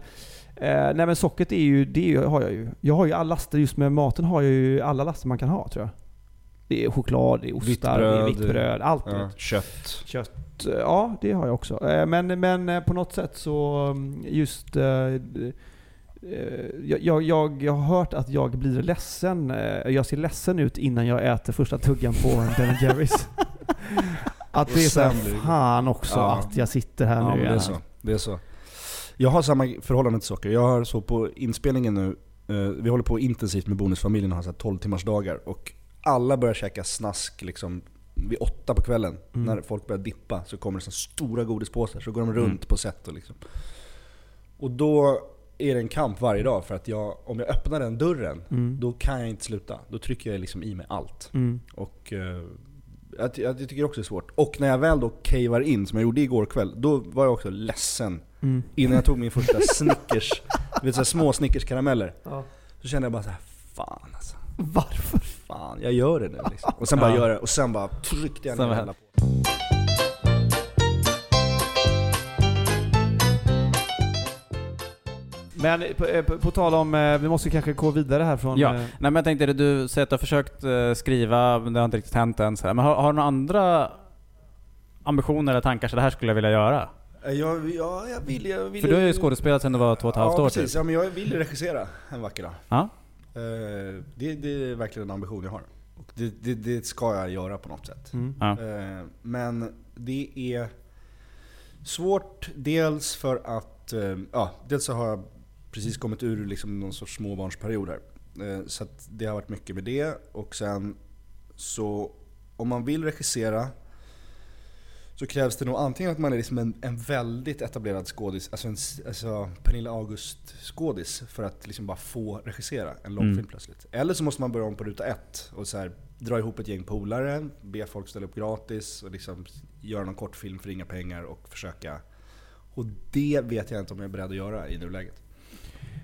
eh, nej men sockret är ju, det har jag ju. Jag har ju alla laster, just med maten har jag ju alla laster man kan ha tror jag. Det är choklad, det är ostar, det är bröd. vitt bröd, allt. Ja. Kött? Kött, eh, ja det har jag också. Eh, Men, men på något sätt så mm, just jag, jag, jag, jag har hört att jag blir ledsen. eh, Jag ser ledsen ut innan jag äter första tuggan på Ben Jerrys. Att det är såhär, fan också Ja. att jag sitter här Ja, nu men det är igen. så. Det är så. Jag har samma förhållande till socker. Jag har så på inspelningen nu, eh, vi håller på intensivt med Bonusfamiljen och har så här 12 timmars dagar och alla börjar käka snask liksom vid åtta på kvällen. Mm. När folk börjar dippa så kommer det så stora godispåsar, så går de Mm. runt på set och liksom. Och då är det en kamp varje dag för att jag, om jag öppnar den dörren, Mm. då kan jag inte sluta. Då trycker jag liksom i mig allt. Mm. Och eh, jag, jag tycker också det är svårt. Och när jag väl då cavar in, som jag gjorde igår kväll, då var jag också ledsen. Mm. Innan jag tog min första Snickers, vet så här små Snickers-karameller. Ja. Så kände jag bara så här, fan alltså. Varför? Fan, jag gör det nu liksom. Och sen bara Ja. gör det, och sen bara tryckte jag ner hela på. Men på, eh, på, på tal om, eh, vi måste kanske gå vidare här från... Ja. eh, Nej men jag tänkte, du säger att du har försökt eh, skriva, men det har inte riktigt hänt än. Så här. Men har, har du några andra ambitioner eller tankar så det här skulle jag vilja göra? Jag, ja, jag vill, jag vill För du har ju skådespelat sedan du var två och ett halvt ja, år precis. typ. Ja, men jag vill regissera en vacker dag. Ja. Det, det är verkligen en ambition jag har. Och det, det, det ska jag göra på något sätt. Mm. Ja. Men det är svårt dels för att, ja, dels så har jag precis kommit ur liksom någon sorts småbarnsperiod här. Eh, Så det har varit mycket med det. Och sen så, om man vill regissera så krävs det nog antingen att man är liksom en, en väldigt etablerad skådis, alltså, en, alltså Pernilla August skådis för att liksom bara få regissera en långfilm Mm. plötsligt. Eller så måste man börja om på ruta ett och så här, dra ihop ett gäng polare, be folk ställa upp gratis och liksom göra någon kortfilm för inga pengar och försöka. Och det vet jag inte om jag är beredd att göra i nuläget.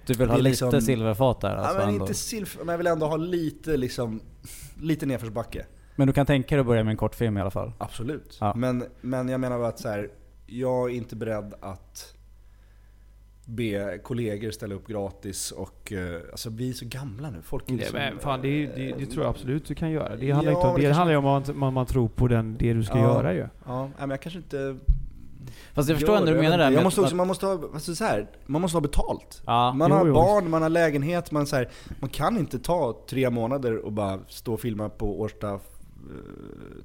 Du vill ha lite liksom- silverfat där alltså ja, men ändå. inte silf, men jag vill ändå ha lite liksom, lite nedförsbacke. Men du kan tänka dig att börja med en kortfilm i alla fall? Absolut. Ja. Men, men jag menar bara att så här, jag är inte beredd att be kollegor ställa upp gratis och eh, alltså vi är så gamla nu. Folk är Det, så, men fan, det, är- det, det tror jag absolut du kan göra. Det Ja, handlar, inte om, det det handlar ju om att man, man tror på den, det du ska Ja. göra ju. Ja, men jag kanske inte Fast jag förstår ändå det. du menar med jag måste också, man måste ha, alltså så här, man måste ha betalt. Ja. Man Jo, har jo. barn, man har lägenhet, man, så här, man kan inte ta tre månader och bara stå och filma på Årsta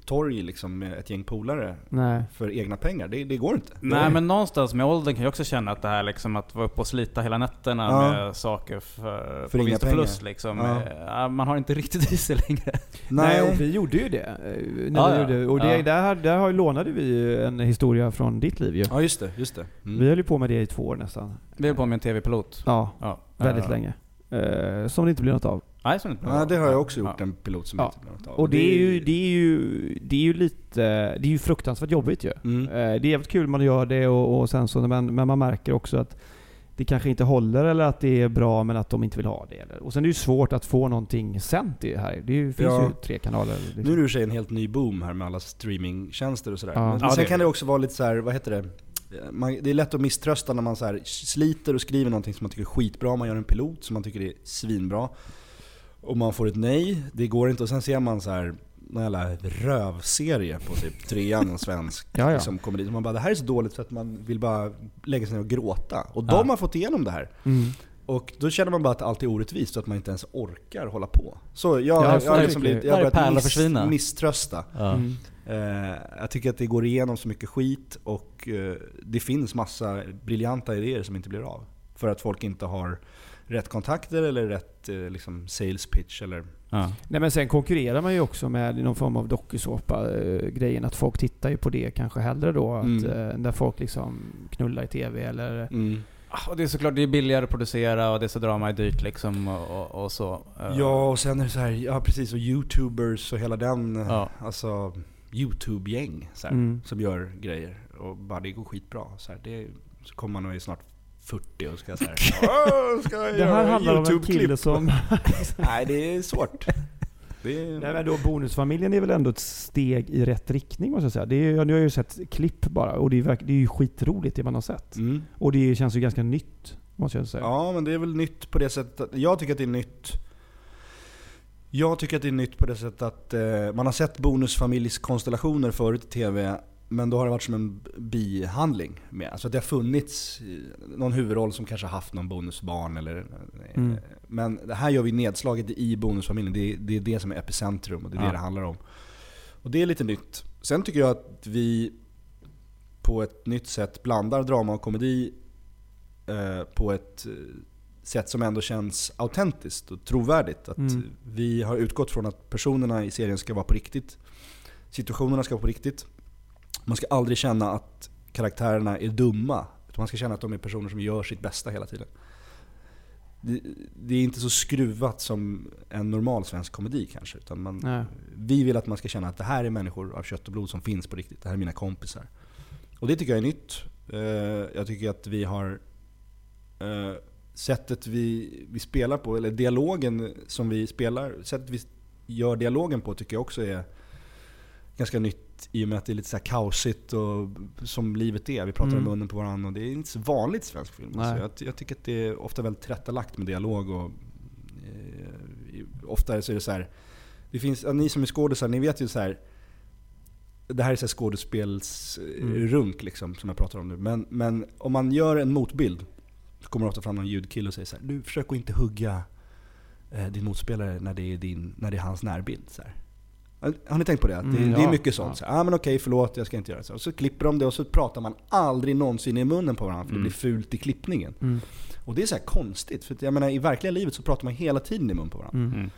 torg liksom med ett gäng polare Nej. för egna pengar. Det, det går inte. Nej men någonstans med åldern kan jag också känna att det här liksom att vara uppe och slita hela nätterna Ja. med saker för, För på inga vinst och förlust liksom. Ja. Ja. Man har inte riktigt i sig längre. Nej, och vi gjorde ju det. eh, När Ja, gjorde, och det, Ja. där, där har lånade vi ju en historia från ditt liv ju. Ja just det, just det. Mm. Vi höll ju på med det i två år nästan. Vi är på med en TV-pilot. Ja, Ja. väldigt Ja. länge. Eh, som det inte blev något av. Nej, så är det har jag också gjort, Ja. en pilot som Ja. inte något av. Och det är ju, det är ju, det är ju lite, det är ju fruktansvärt jobbigt ju. Mm. Eh, Det är jävligt kul man gör det och, och sen så, men, men man märker också att det kanske inte håller eller att det är bra men att de inte vill ha det. Eller. Och sen är det ju svårt att få någonting sänt i det här. Det finns Ja. ju tre kanaler. Liksom. Nu är det i sig en helt ny boom här med alla streamingtjänster och sådär. Ja. Men Ja, sen det- kan det också vara lite så här, vad heter det? Man, det är lätt att misströsta när man så sliter och skriver någonting som man tycker är skitbra. Man gör en pilot som man tycker är svinbra. Och man får ett nej, det går inte. Och sen ser man så här någon jävla rövserie på typ trean, en svensk Ja, ja. liksom, komedi. Så man bara, det här är så dåligt så att man vill bara lägga sig ner och gråta. Och Ja. de har fått igenom det här. Mm. Och då känner man bara att allt är orättvist och att man inte ens orkar hålla på. Så jag, Ja, jag, har liksom blivit, jag börjat försvinna. misströsta. Ja. Mm. Eh, jag tycker att det går igenom så mycket skit och eh, det finns massa briljanta idéer som inte blir av. För att folk inte har rätt kontakter eller rätt eh, liksom sales pitch eller... Ja. Nej men sen konkurrerar man ju också med någon form av dokusåpa-grejen. Att folk tittar ju på det kanske hellre då. Att, Mm. eh, Där folk liksom knullar i TV eller... Ah, Och det är såklart det är billigare att producera och det så drama är dyrt liksom och, och, och så. Eh, Ja, och sen är det så här, ja precis, och youtubers och hela den, eh, Ja. alltså youtube-gäng Mm. som gör grejer. Och bara det går skitbra. Så, här, det, så kommer man och är snart 40 och ska så här, "Åh, ska jag Det här göra handlar om en YouTube-klipp?" kille som... Nej, det är svårt. Det är, Nej men då Bonusfamiljen är väl ändå ett steg i rätt riktning måste jag säga. Det är, jag, nu har jag ju sett klipp bara och det är, verk- det är ju skitroligt det man har sett. Mm. Och det känns ju ganska nytt, måste jag säga. Ja, men det är väl nytt på det sättet att, jag tycker att det är nytt. Jag tycker att det är nytt på det sättet att eh, man har sett bonusfamiljskonstellationer förut i TV, men då har det varit som en bihandling. Med. Alltså att det har funnits någon huvudroll som kanske har haft någon bonusbarn eller... eh, Mm. Men det här gör vi nedslaget i bonusfamiljen, det är, det är det som är epicentrum och det är Ja. det det handlar om. Och det är lite nytt. Sen tycker jag att vi på ett nytt sätt blandar drama och komedi eh, på ett eh, sätt som ändå känns autentiskt och trovärdigt. Att Mm. Vi har utgått från att personerna i serien ska vara på riktigt. Situationerna ska vara på riktigt. Man ska aldrig känna att karaktärerna är dumma. Utan man ska känna att de är personer som gör sitt bästa hela tiden. Det, det är inte så skruvat som en normal svensk komedi kanske. Utan man, Nej. vi vill att man ska känna att det här är människor av kött och blod som finns på riktigt. Det här är mina kompisar. Och det tycker jag är nytt. Eh, Jag tycker att vi har eh, sättet vi, vi spelar på, eller dialogen som vi spelar, sättet vi gör dialogen på tycker jag också är ganska nytt i och med att det är lite så här kaosigt och som livet är. Vi pratar Mm. i munnen på varandra och det är inte så vanligt i svensk film. Så jag, jag tycker att det är ofta väldigt tillrättalagt med dialog och eh, ofta så är det så här. Det finns, ja, ni som är skådisar, ni vet ju så här. Det här är så här skådespelsrunk liksom, som jag pratar om nu. Men, men om man gör en motbild så kommer det ofta fram någon ljudkille och säger så här, Du försök att inte hugga eh, din motspelare när det är, din, när det är hans närbild. Så här. Har- ni tänkt på det? Att det, Mm, det är ja. mycket sånt. Så här, ah, men okej, förlåt, jag ska inte göra så. Och så klipper de det och så pratar man aldrig någonsin i munnen på varandra för Mm. det blir fult i klippningen. Mm. Och det är så här konstigt, för jag menar i verkliga livet så pratar man hela tiden i mun på varandra. Mm. Mm.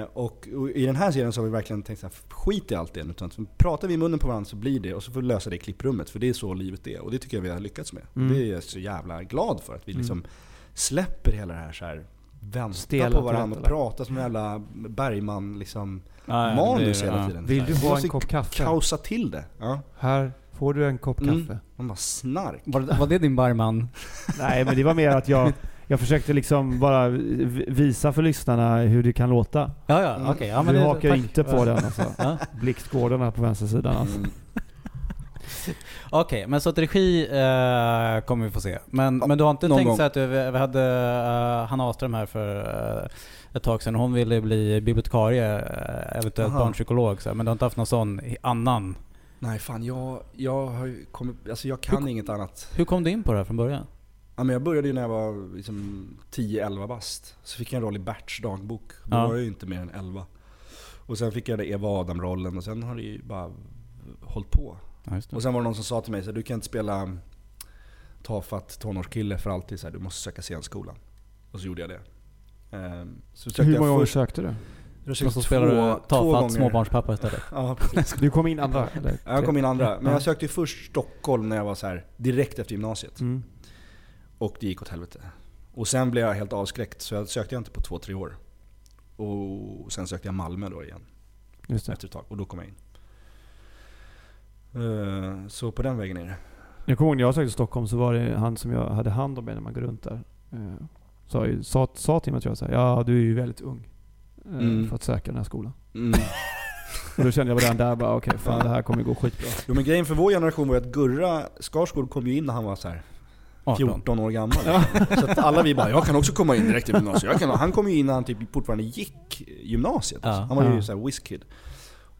Eh, och, och i den här serien så har vi verkligen tänkt så här, skit i allt det. Utan att pratar vi i munnen på varandra så blir det, och så får vi lösa det i klipprummet. För det är så livet är. Och det tycker jag vi har lyckats med. Mm. Det är jag så jävla glad för. Att vi liksom Mm. släpper hela det här så här vänta Stela på varandra och prata som en jävla Bergman liksom ja, manus det- hela ja. tiden. Vill du ha en kopp kaffe? Kaosa till det. Ja. Här får du en kopp Mm. kaffe. Man bara snark. Var, det- var det din barman? Nej men det var mer att jag, jag försökte liksom bara visa för lyssnarna hur det kan låta. Ja, ja, Mm. okej. Ja, men du det- hakar tack. inte på den alltså. Blixtgården här på vänstersidan alltså. Mm. Okej, men så att regi eh, kommer vi få se. Men, men du har inte tänkt gång. så att du, vi hade uh, Hanna Ahlström här för eh, ett tag sedan. Hon ville bli bibliotekarie, uh, eventuellt Aha. barnpsykolog. Så, här, men du har inte haft någon sån annan? Nej fan, jag, jag, har kommit, alltså jag kan inget annat. Hur kom du in på det här från början? Ja, men jag började ju när jag var liksom 10-11 bast. Så fick jag en roll i Berts dagbok. Då Ja. var jag ju inte mer än 11. Och sen fick jag det Eva Adam-rollen och sen har det ju bara hållit på. Ja, just det. Och sen var det någon som sa till mig så här, du kan inte spela tafatt tonårskille för alltid. Så här, du måste söka scenskolan. Och så gjorde jag det. Ehm, Så sökte Hur jag många gånger sökte du? Jag sökte så spelar du två tafatt småbarnspappa istället. Ja, precis. Du kom in andra? Eller? Jag kom in andra. Men Ja. jag sökte först Stockholm när jag var så här direkt efter gymnasiet. Mm. Och det gick åt helvete. Och sen blev jag helt avskräckt så jag sökte jag inte på två, tre år. Och sen sökte jag Malmö då igen Just det. efter ett tag och då kom jag in. Eh, Så på den vägen är det. Jag kommer ihåg när jag sökte Stockholm så var det han som jag hade hand om mig när man går runt där. Eh, Sa, sa, sa till mig tror jag så här, ja du är ju väldigt ung. eh, Mm. För att söka den här skolan. Mm. Och då kände jag redan där bara okej fan det här kommer gå skitbra. Jo men grejen för vår generation var ju att Gurra Skarsgård kom ju in när han var så här 18. 14 år gammal. Så att alla vi bara, jag kan också komma in direkt i gymnasiet. Jag kan, han kom ju in när han typ fortfarande gick gymnasiet. Alltså. Ja. Han var ju Ja. så här whiz kid.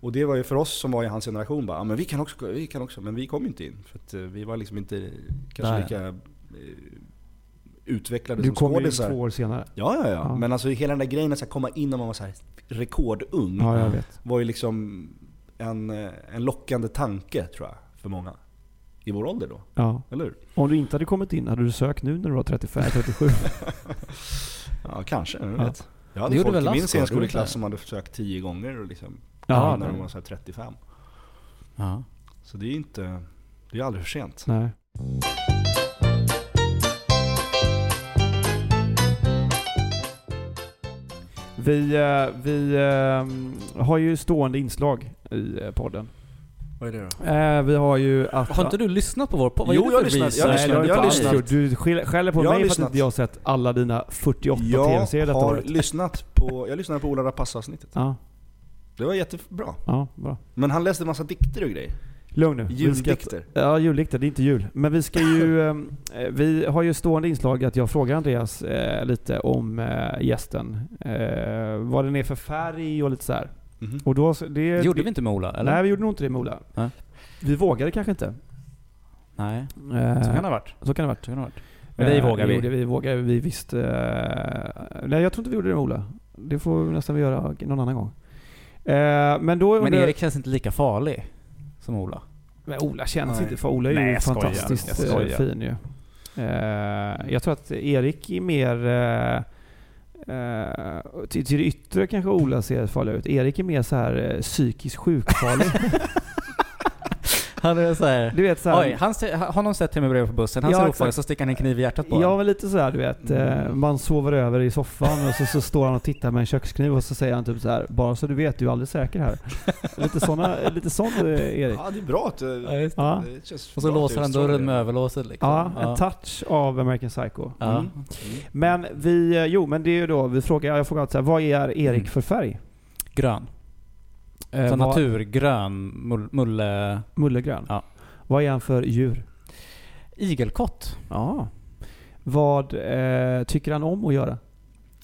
Och det var ju för oss som var i hans generation bara, ja, men vi kan också, vi kan också. Men vi kom inte in. För att eh, vi var liksom inte kanske Nej. lika eh, utvecklade Du som kom ju skådisar. två år senare. Ja, ja, ja, Ja. Men alltså hela den där grejen att komma in när man var så rekordung. Ja, jag vet. var ju liksom en, eh, en lockande tanke tror jag, för många. I vår ålder då, Ja. eller hur? Om du inte hade kommit in, hade du sökt nu när du var 35, 37? Ja, kanske. Jag Ja. vet. Jag Det hade gjorde folk väl i min scenskoleklass som hade försökt tio gånger och liksom, Ja, när nej. de var så här 35. Ja. Så det är inte, det är aldrig för sent. Nej. Vi, eh, vi eh, har ju stående inslag i eh, podden. Vad är det då? Vi har ju att... Har inte du lyssnat på vår podd? Jo, jag har lyssnat. Jag har lyssnat. Jag har lyssnat. Du skäll- skäller på Jag har mig för att lyssnat. jag har sett alla dina 48 Jag tv-serier detta har året. lyssnat på, jag lyssnade på Ola Rapace-avsnittet. Ja, Det var jättebra. ja, bra. Men han läste en massa dikter och grejer. Lugn nu. Vi ska- Juldikter. Ja, juldikter. Det är inte jul. Men vi ska ju... eh, vi har ju stående inslag att jag frågar Andreas eh, lite om eh, gästen. Eh, vad den är för färg och lite så här. Mhm. Och då, det, Det gjorde vi inte med Ola, eller? Nej, vi gjorde nog inte det med Ola. Nej. Vi vågade kanske inte. Nej. Eh, Så kan det ha varit. så kan det ha varit. Så kan det ha varit. Men dig Eh, vågar vi. gjorde vi vågar vi visst. eh, nej, jag tror inte vi gjorde det med Ola. Det får vi nästan göra någon annan gång. Eh, men då... Men Erik känns inte lika farlig som Ola. Men Ola känns Nej. inte för Ola är Nej, ju jag skojar. fantastiskt Jag eh, skojar. fin ju. Eh, jag tror att Erik är mer... eh, eh, till, till det yttre kanske Ola ser farlig ut. Erik är mer så här uh, psykiskt sjukfarlig. Han är såhär... du vet så här, Oj, han ser, har någon sett bredvid på bussen? Han Ja, ser exakt. ofarlig så sticker han en kniv i hjärtat på Ja honom. men lite sådär du vet. eh, Man sover över i soffan och så, så står han och tittar med en kökskniv och så säger han typ så här. Bara så du vet, du är aldrig säker här. lite såna, lite sån eh, Erik. Ja, det är bra att du... Ja, just det. Ja. det känns Och så bra att låser du han dörren det. med överlåset liksom. Ja, en touch av American Psycho. Ja. Mm. Men vi, eh, jo men det är ju då, vi frågar, jag frågar alltid så här, vad är Erik Mm. för färg? Grön. Eh, Så vad- naturgrön, mull, mulle... Mullegrön? Ja. Vad är han för djur? Igelkott. Ja. Vad eh, tycker han om att göra?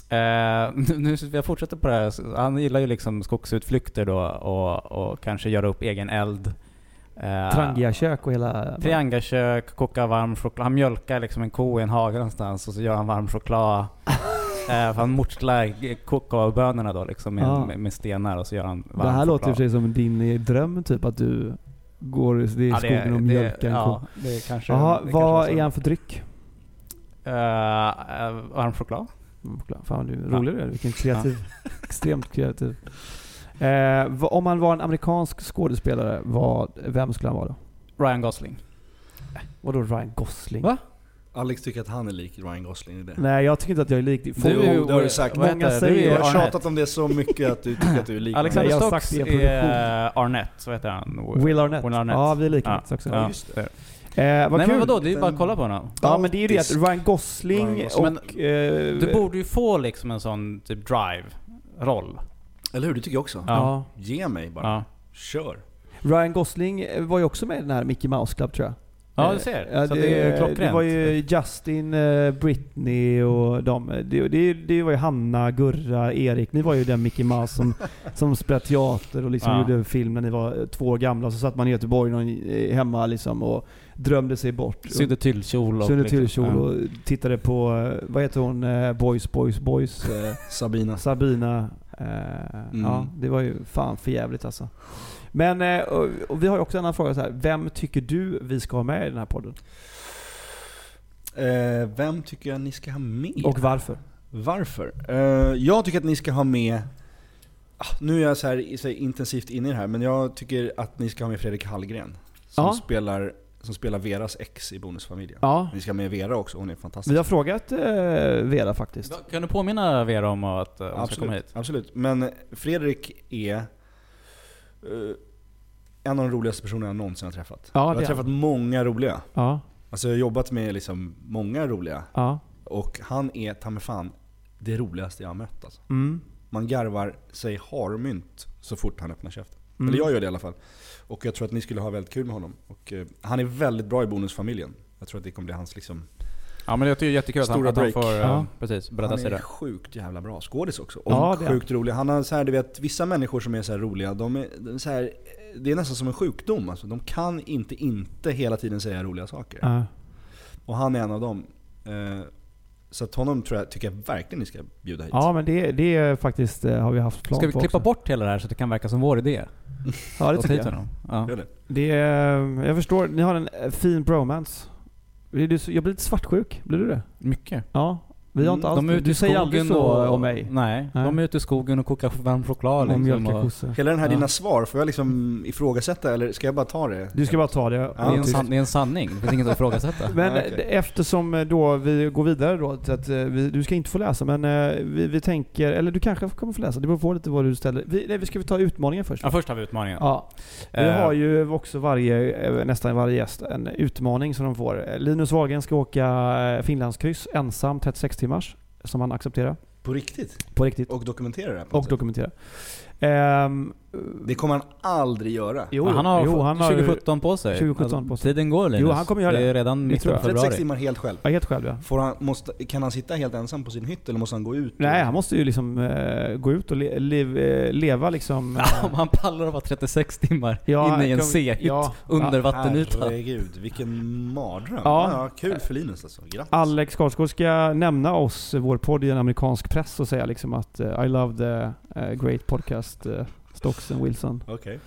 Eh, nu, jag fortsätter på det här. Han gillar ju liksom skogsutflykter då och, och kanske göra upp egen eld. Eh, Trangiakök och hela... Triangakök, koka varm choklad. Han mjölkar liksom en ko i en hage någonstans och så gör han varm choklad. eh, han mortlar kakaobönorna då liksom med, Ja. med, med stenar och så gör han varm Det här låter i och för sig som din eh, dröm typ att du går i i Ja, skogen och mjölkar en ko. Ja, det kanske... Jaha, det kanske vad så. är han för dryck? Eh, varm choklad. Fan du Ja. rolig du är. Vilken kreativ. Extremt kreativ. Eh, om man var en amerikansk skådespelare, vad, vem skulle han vara då? Ryan Gosling. Vadå Ryan Gosling? Va? Alex tycker att han är lik Ryan Gosling i det. Nej jag tycker inte att jag är lik. Du- det har du sagt. Många heter säger- Du är har tjatat om det så mycket att du tycker att du är lik Alexander jag sagt Stocks är Arnett, så heter han. Will Arnett. Will Arnett. Ja, vi är lika Ja, också. ja, just det. Eh, vad Nej kul. men vadå, det är ju bara att kolla på honom. Ja men det är ju det att. Ryan Gosling, Ryan Gosling. och... eh, Du borde ju få liksom en sån typ drive-roll. Eller hur? Det tycker jag också. ja. Ge mig bara. Ja. Kör. Ryan Gosling var ju också med i den här Mickey Mouse Club tror jag. Ja, Eh, du ser. Ja, Så det, det är klockrent. det var ju Justin, eh, Britney och de. Det, det, det var ju Hanna, Gurra, Erik. Ni var ju den Mickey Mouse som, som spelade teater och liksom Ja. gjorde film när ni var två år gamla. Så satt man i Göteborg någon, eh, hemma liksom och drömde sig bort. Sydde tyllkjol och... Sydde liksom, tyllkjol ja. och tittade på, vad heter hon, Boys, Boys, Boys. Sabina. Sabina. Mm. Ja, det var ju fan för jävligt alltså. Men, eh, och, och vi har ju också en annan fråga så här. Vem tycker du vi ska ha med i den här podden? Eh, vem tycker jag ni ska ha med? Och varför? Varför? Eh, jag tycker att ni ska ha med... Ah, nu är jag så här, så här intensivt inne i det här, men jag tycker att ni ska ha med Fredrik Hallgren. Som, Ja. spelar, som spelar Veras ex i Bonusfamiljen. Ja, Ni ska ha med Vera också, hon är fantastisk. vi har frågat eh, Vera faktiskt. Kan du påminna Vera om att uh, hon ska komma hit? absolut. Men Fredrik är eh, en av de roligaste personerna jag någonsin har träffat. Ja, jag har träffat många roliga. Ja, Alltså jag har jobbat med liksom många roliga. ja. Och han är ta mig fan det roligaste jag har mött alltså. Mm. Man garvar sig harmynt så fort han öppnar käften. Mm. Eller jag gör det i alla fall. Och jag tror att ni skulle ha väldigt kul med honom. Och, eh, han är väldigt bra i Bonusfamiljen. Jag tror att det kommer bli hans liksom, Ja men jag tycker det är jättekul att han, Stora att han break. får, eh, Ja. precis, bredda Han sig är där. sjukt jävla bra skådis också. Och Ja, det är sjukt rolig. Han har så här, du vet, vissa människor som är så här roliga, de är, de är så här, det är nästan som en sjukdom. Alltså, de kan inte inte hela tiden säga roliga saker. Ja. Och han är en av dem. Eh, Så att honom tror jag, tycker jag verkligen ni ska bjuda hit. Ja men det, det är faktiskt, eh, har vi haft plan Ska vi på klippa också. bort hela det här så att det kan verka som vår idé? Ja det tycker hit jag. honom. Ja. Gör det. Det är, jag förstår, ni har en eh, fin bromance. Jag blir lite svartsjuk, blir du det? Mycket. Ja. Vi har Mm, inte alls De är ute Du i säger aldrig så och, om mig. Nej, Nej. de är ute i skogen och kokar varm choklad Om liksom, och. Hela den här Ja. dina svar, får jag liksom ifrågasätta eller ska jag bara ta det? Du ska bara ta det. det, är en Ja, san, det är en sanning, det finns inget att ifrågasätta. Men Ja, okej. eh, eftersom eh, då vi går vidare då, till att eh, vi, du ska inte få läsa men vi, vi tänker, eller du kanske kommer få läsa, det beror på lite vad du ställer. Vi, nej, vi ska vi ta utmaningen först? Ja, först har vi utmaningen. Ja. Vi Eh, har ju också varje, nästan varje gäst en utmaning som de får. Linus Wahlgren ska åka Finlandskryss ensam 36 timmars, som han accepterar. På riktigt? På riktigt. Och dokumentera det Och sätt. dokumentera. Ehm, Det kommer han aldrig göra. jo, men han har, jo, han har 2017 på sig. 2017 på sig. Tiden går Linus. Jo, han kommer göra Det är redan mitten av jag. 36 februari. timmar helt själv. Ja, helt själv ja. Får han, måste, kan han sitta helt ensam på sin hytt eller måste han gå ut? Nej, han måste ju liksom eh, gå ut och le, lev, eh, leva liksom... eh, Ja, om han pallar att vara 36 timmar Ja, inne i en C-hytt ja, under ja, vattenytan. Herregud, vilken mardröm. Ja. Ja. kul för Linus alltså. Grattis. Alex Skarsgård ska nämna oss, vår podd i en amerikansk press och säga liksom att eh, I love the eh, great podcast Stocks and Wilson. Okej.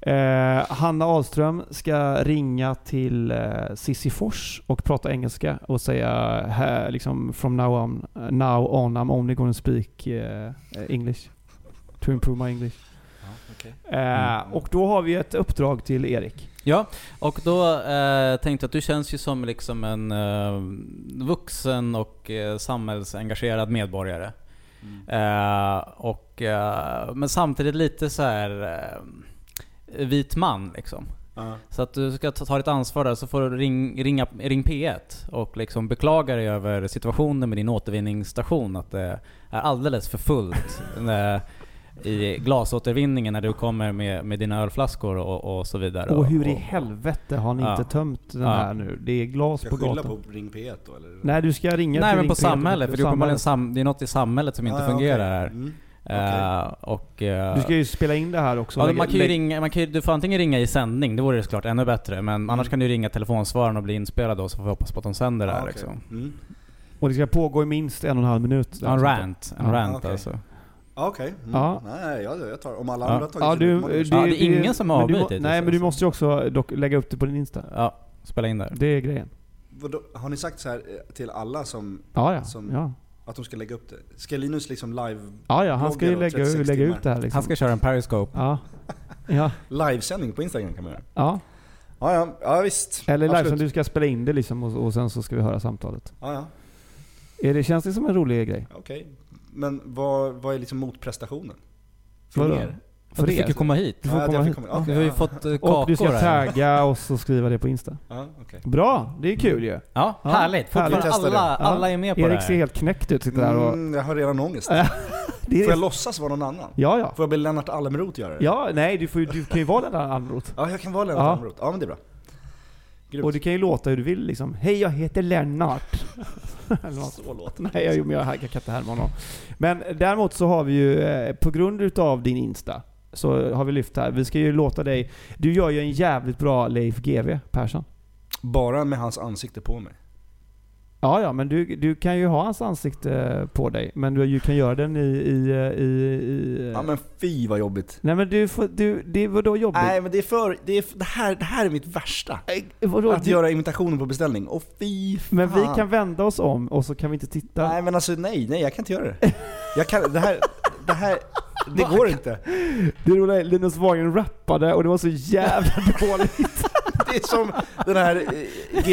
Eh, Hanna Ahlström ska ringa till eh, Sissi Fors och prata engelska och säga här, liksom from now on, now on I'm only gonna speak eh, English. To improve my English. Ja, okej. Eh, Och då har vi ett uppdrag till Erik. Ja, och då eh, tänkte jag att du känns ju som liksom en eh, vuxen och eh, samhällsengagerad medborgare. Eh, och, eh, men samtidigt lite så här eh, vit man liksom. Ja. Så att du ska ta, ta ditt ansvar där, så får du ring, ringa, ring P1 och liksom beklaga dig över situationen med din återvinningsstation. Att det är alldeles för fullt i glasåtervinningen när du kommer med, med dina ölflaskor och, och så vidare. Och hur i helvete har ni Ja. inte tömt den Ja. här nu? Det är glas Ska på jag skylla gatan. på Ring P1 då eller? Nej, du ska ringa Nej till men Ring på P1 samhället, för det är sam, det är något i samhället som inte Ah, ja, fungerar okej. här. Mm. Eh, och, eh, Du ska ju spela in det här också. Ja, man kan ju ringa, man kan ju, du får antingen ringa i sändning, det vore ju såklart ännu bättre. Men annars kan du ringa telefonsvararen och bli inspelad då, så får vi hoppas på att de sänder det Ja, här okej. liksom. Mm. Och det ska pågå i minst en och en halv minut. En rant. En rant okej. alltså. Ja, Okej. Mm. Ja. Nej, jag, jag tar Om alla Ja. andra har tagit Ja, du, utmaning så- Ja, det är ingen som har avbrutit, Nej, alltså. men du måste ju också dock lägga upp det på din Insta. Ja, spela in där. Det är grejen. Vadå, Har ni sagt så här eh, till alla som, Ja, ja. Som- ja. att de ska lägga upp det? Ska Linus liksom live, Ja, ja. Han ska ju lägga, 36 lägga ut det här liksom. Han ska köra en periscope. Ja. Ja. livesändning på Instagram kan man göra? ja. Ja, ja, ja visst. Eller live som du ska spela in det liksom och, och sen så ska vi höra samtalet. Ja, ja. Är det, känns det som en rolig grej? Okej. Men vad, vad är liksom motprestationen? Vadå? Från er? För För du fick ju komma hit. Du får Ja, att komma jag hit. komma- Du har ju ja. fått eh, kakor Och du ska här. tagga oss och skriva det på Insta. Ja, okej. Bra, det är kul ju. Ja, Ja, härligt. härligt. Fortfarande Testa det. alla, alla är med på Erik det ser här. helt knäckt ut, sitter där och... Mm, jag har redan ångest. det Får jag är, låtsas vara någon annan? ja, ja. Får jag be Lennart Almroth göra det? Ja, nej du, får, ju- du kan ju vara den där Almroth. Ja, jag kan vara Lennart Ja. Almroth. Ja, men det är bra. Grymt. Och du kan ju låta hur du vill liksom. Hej jag heter Lennart. Så låter Nej jag, jag, jag kan inte härma honom. Men däremot så har vi ju, eh, på grund utav din Insta, så har vi lyft här. Vi ska ju låta dig, du gör ju en jävligt bra Leif GW Persson. Bara med hans ansikte på mig. Ja, ja, men du, du kan ju ha hans ansikte på dig. Men du, kan göra den i... i, i, i Ja men fy vad jobbigt. Nej men du får, du, det var då jobbigt. Nej men det är för, det, är, det, här, det här är mitt värsta. Vadå? Att Du- göra imitationer på beställning. Och fy fan. Men vi kan vända oss om och så kan vi inte titta. Nej men alltså nej, nej jag kan inte göra det. Jag kan, det här, det här, det går inte. Det roliga är Linus Wahlgren rappade och det var så jävla dåligt. Det är som den här eh,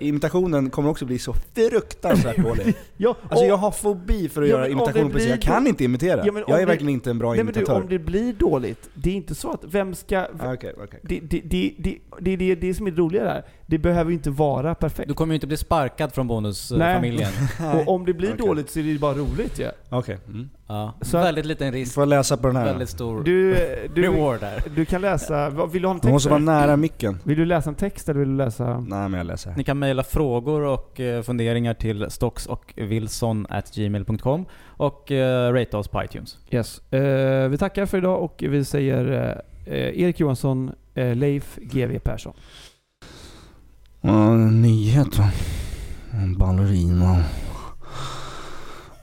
GV-imitationen kommer också bli så fruktansvärt dålig. ja, Alltså och- jag har fobi för att Ja, göra imitationer scen. Jag kan inte imitera. Ja, men om jag är det- verkligen inte en bra Nej men du, imitatör. om det blir dåligt, det är inte så att vem ska... Ah, Okej, okej. Det, det, det, det, det är det, det som är det roliga där. Det behöver ju inte vara perfekt. Du kommer ju inte bli sparkad från bonusfamiljen. Och om det blir Okej. dåligt så är det bara roligt ju. Ja. Okej. Mm. Ja. Så väldigt liten risk, Får jag läsa på den här? väldigt stor Du, du, reward där. du kan läsa, vill du ha en Man text? måste vara nära micken. Vill du läsa en text eller vill du läsa? Nej men jag läser. Ni kan mejla frågor och eh, funderingar till stocksochwilson.gmail.com och eh, rate oss på iTunes. Yes. Eh, vi tackar för idag och vi säger eh, Erik Johansson, Leif GW Persson. Ja, en nyhet va. Ballerina.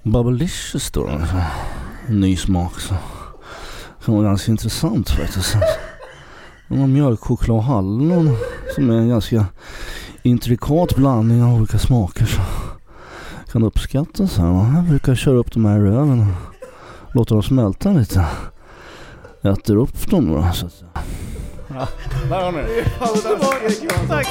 Bubblicious står det. så. En ny smak så. Som var ganska intressant faktiskt. De har mjölkchoklad och hallon som är en ganska intrikat blandning av olika smaker. Så. Kan uppskattas här. Jag brukar köra upp de här i röven och låta dem smälta lite. Jag äter upp dem då. Så att, Där har ni det. Tack!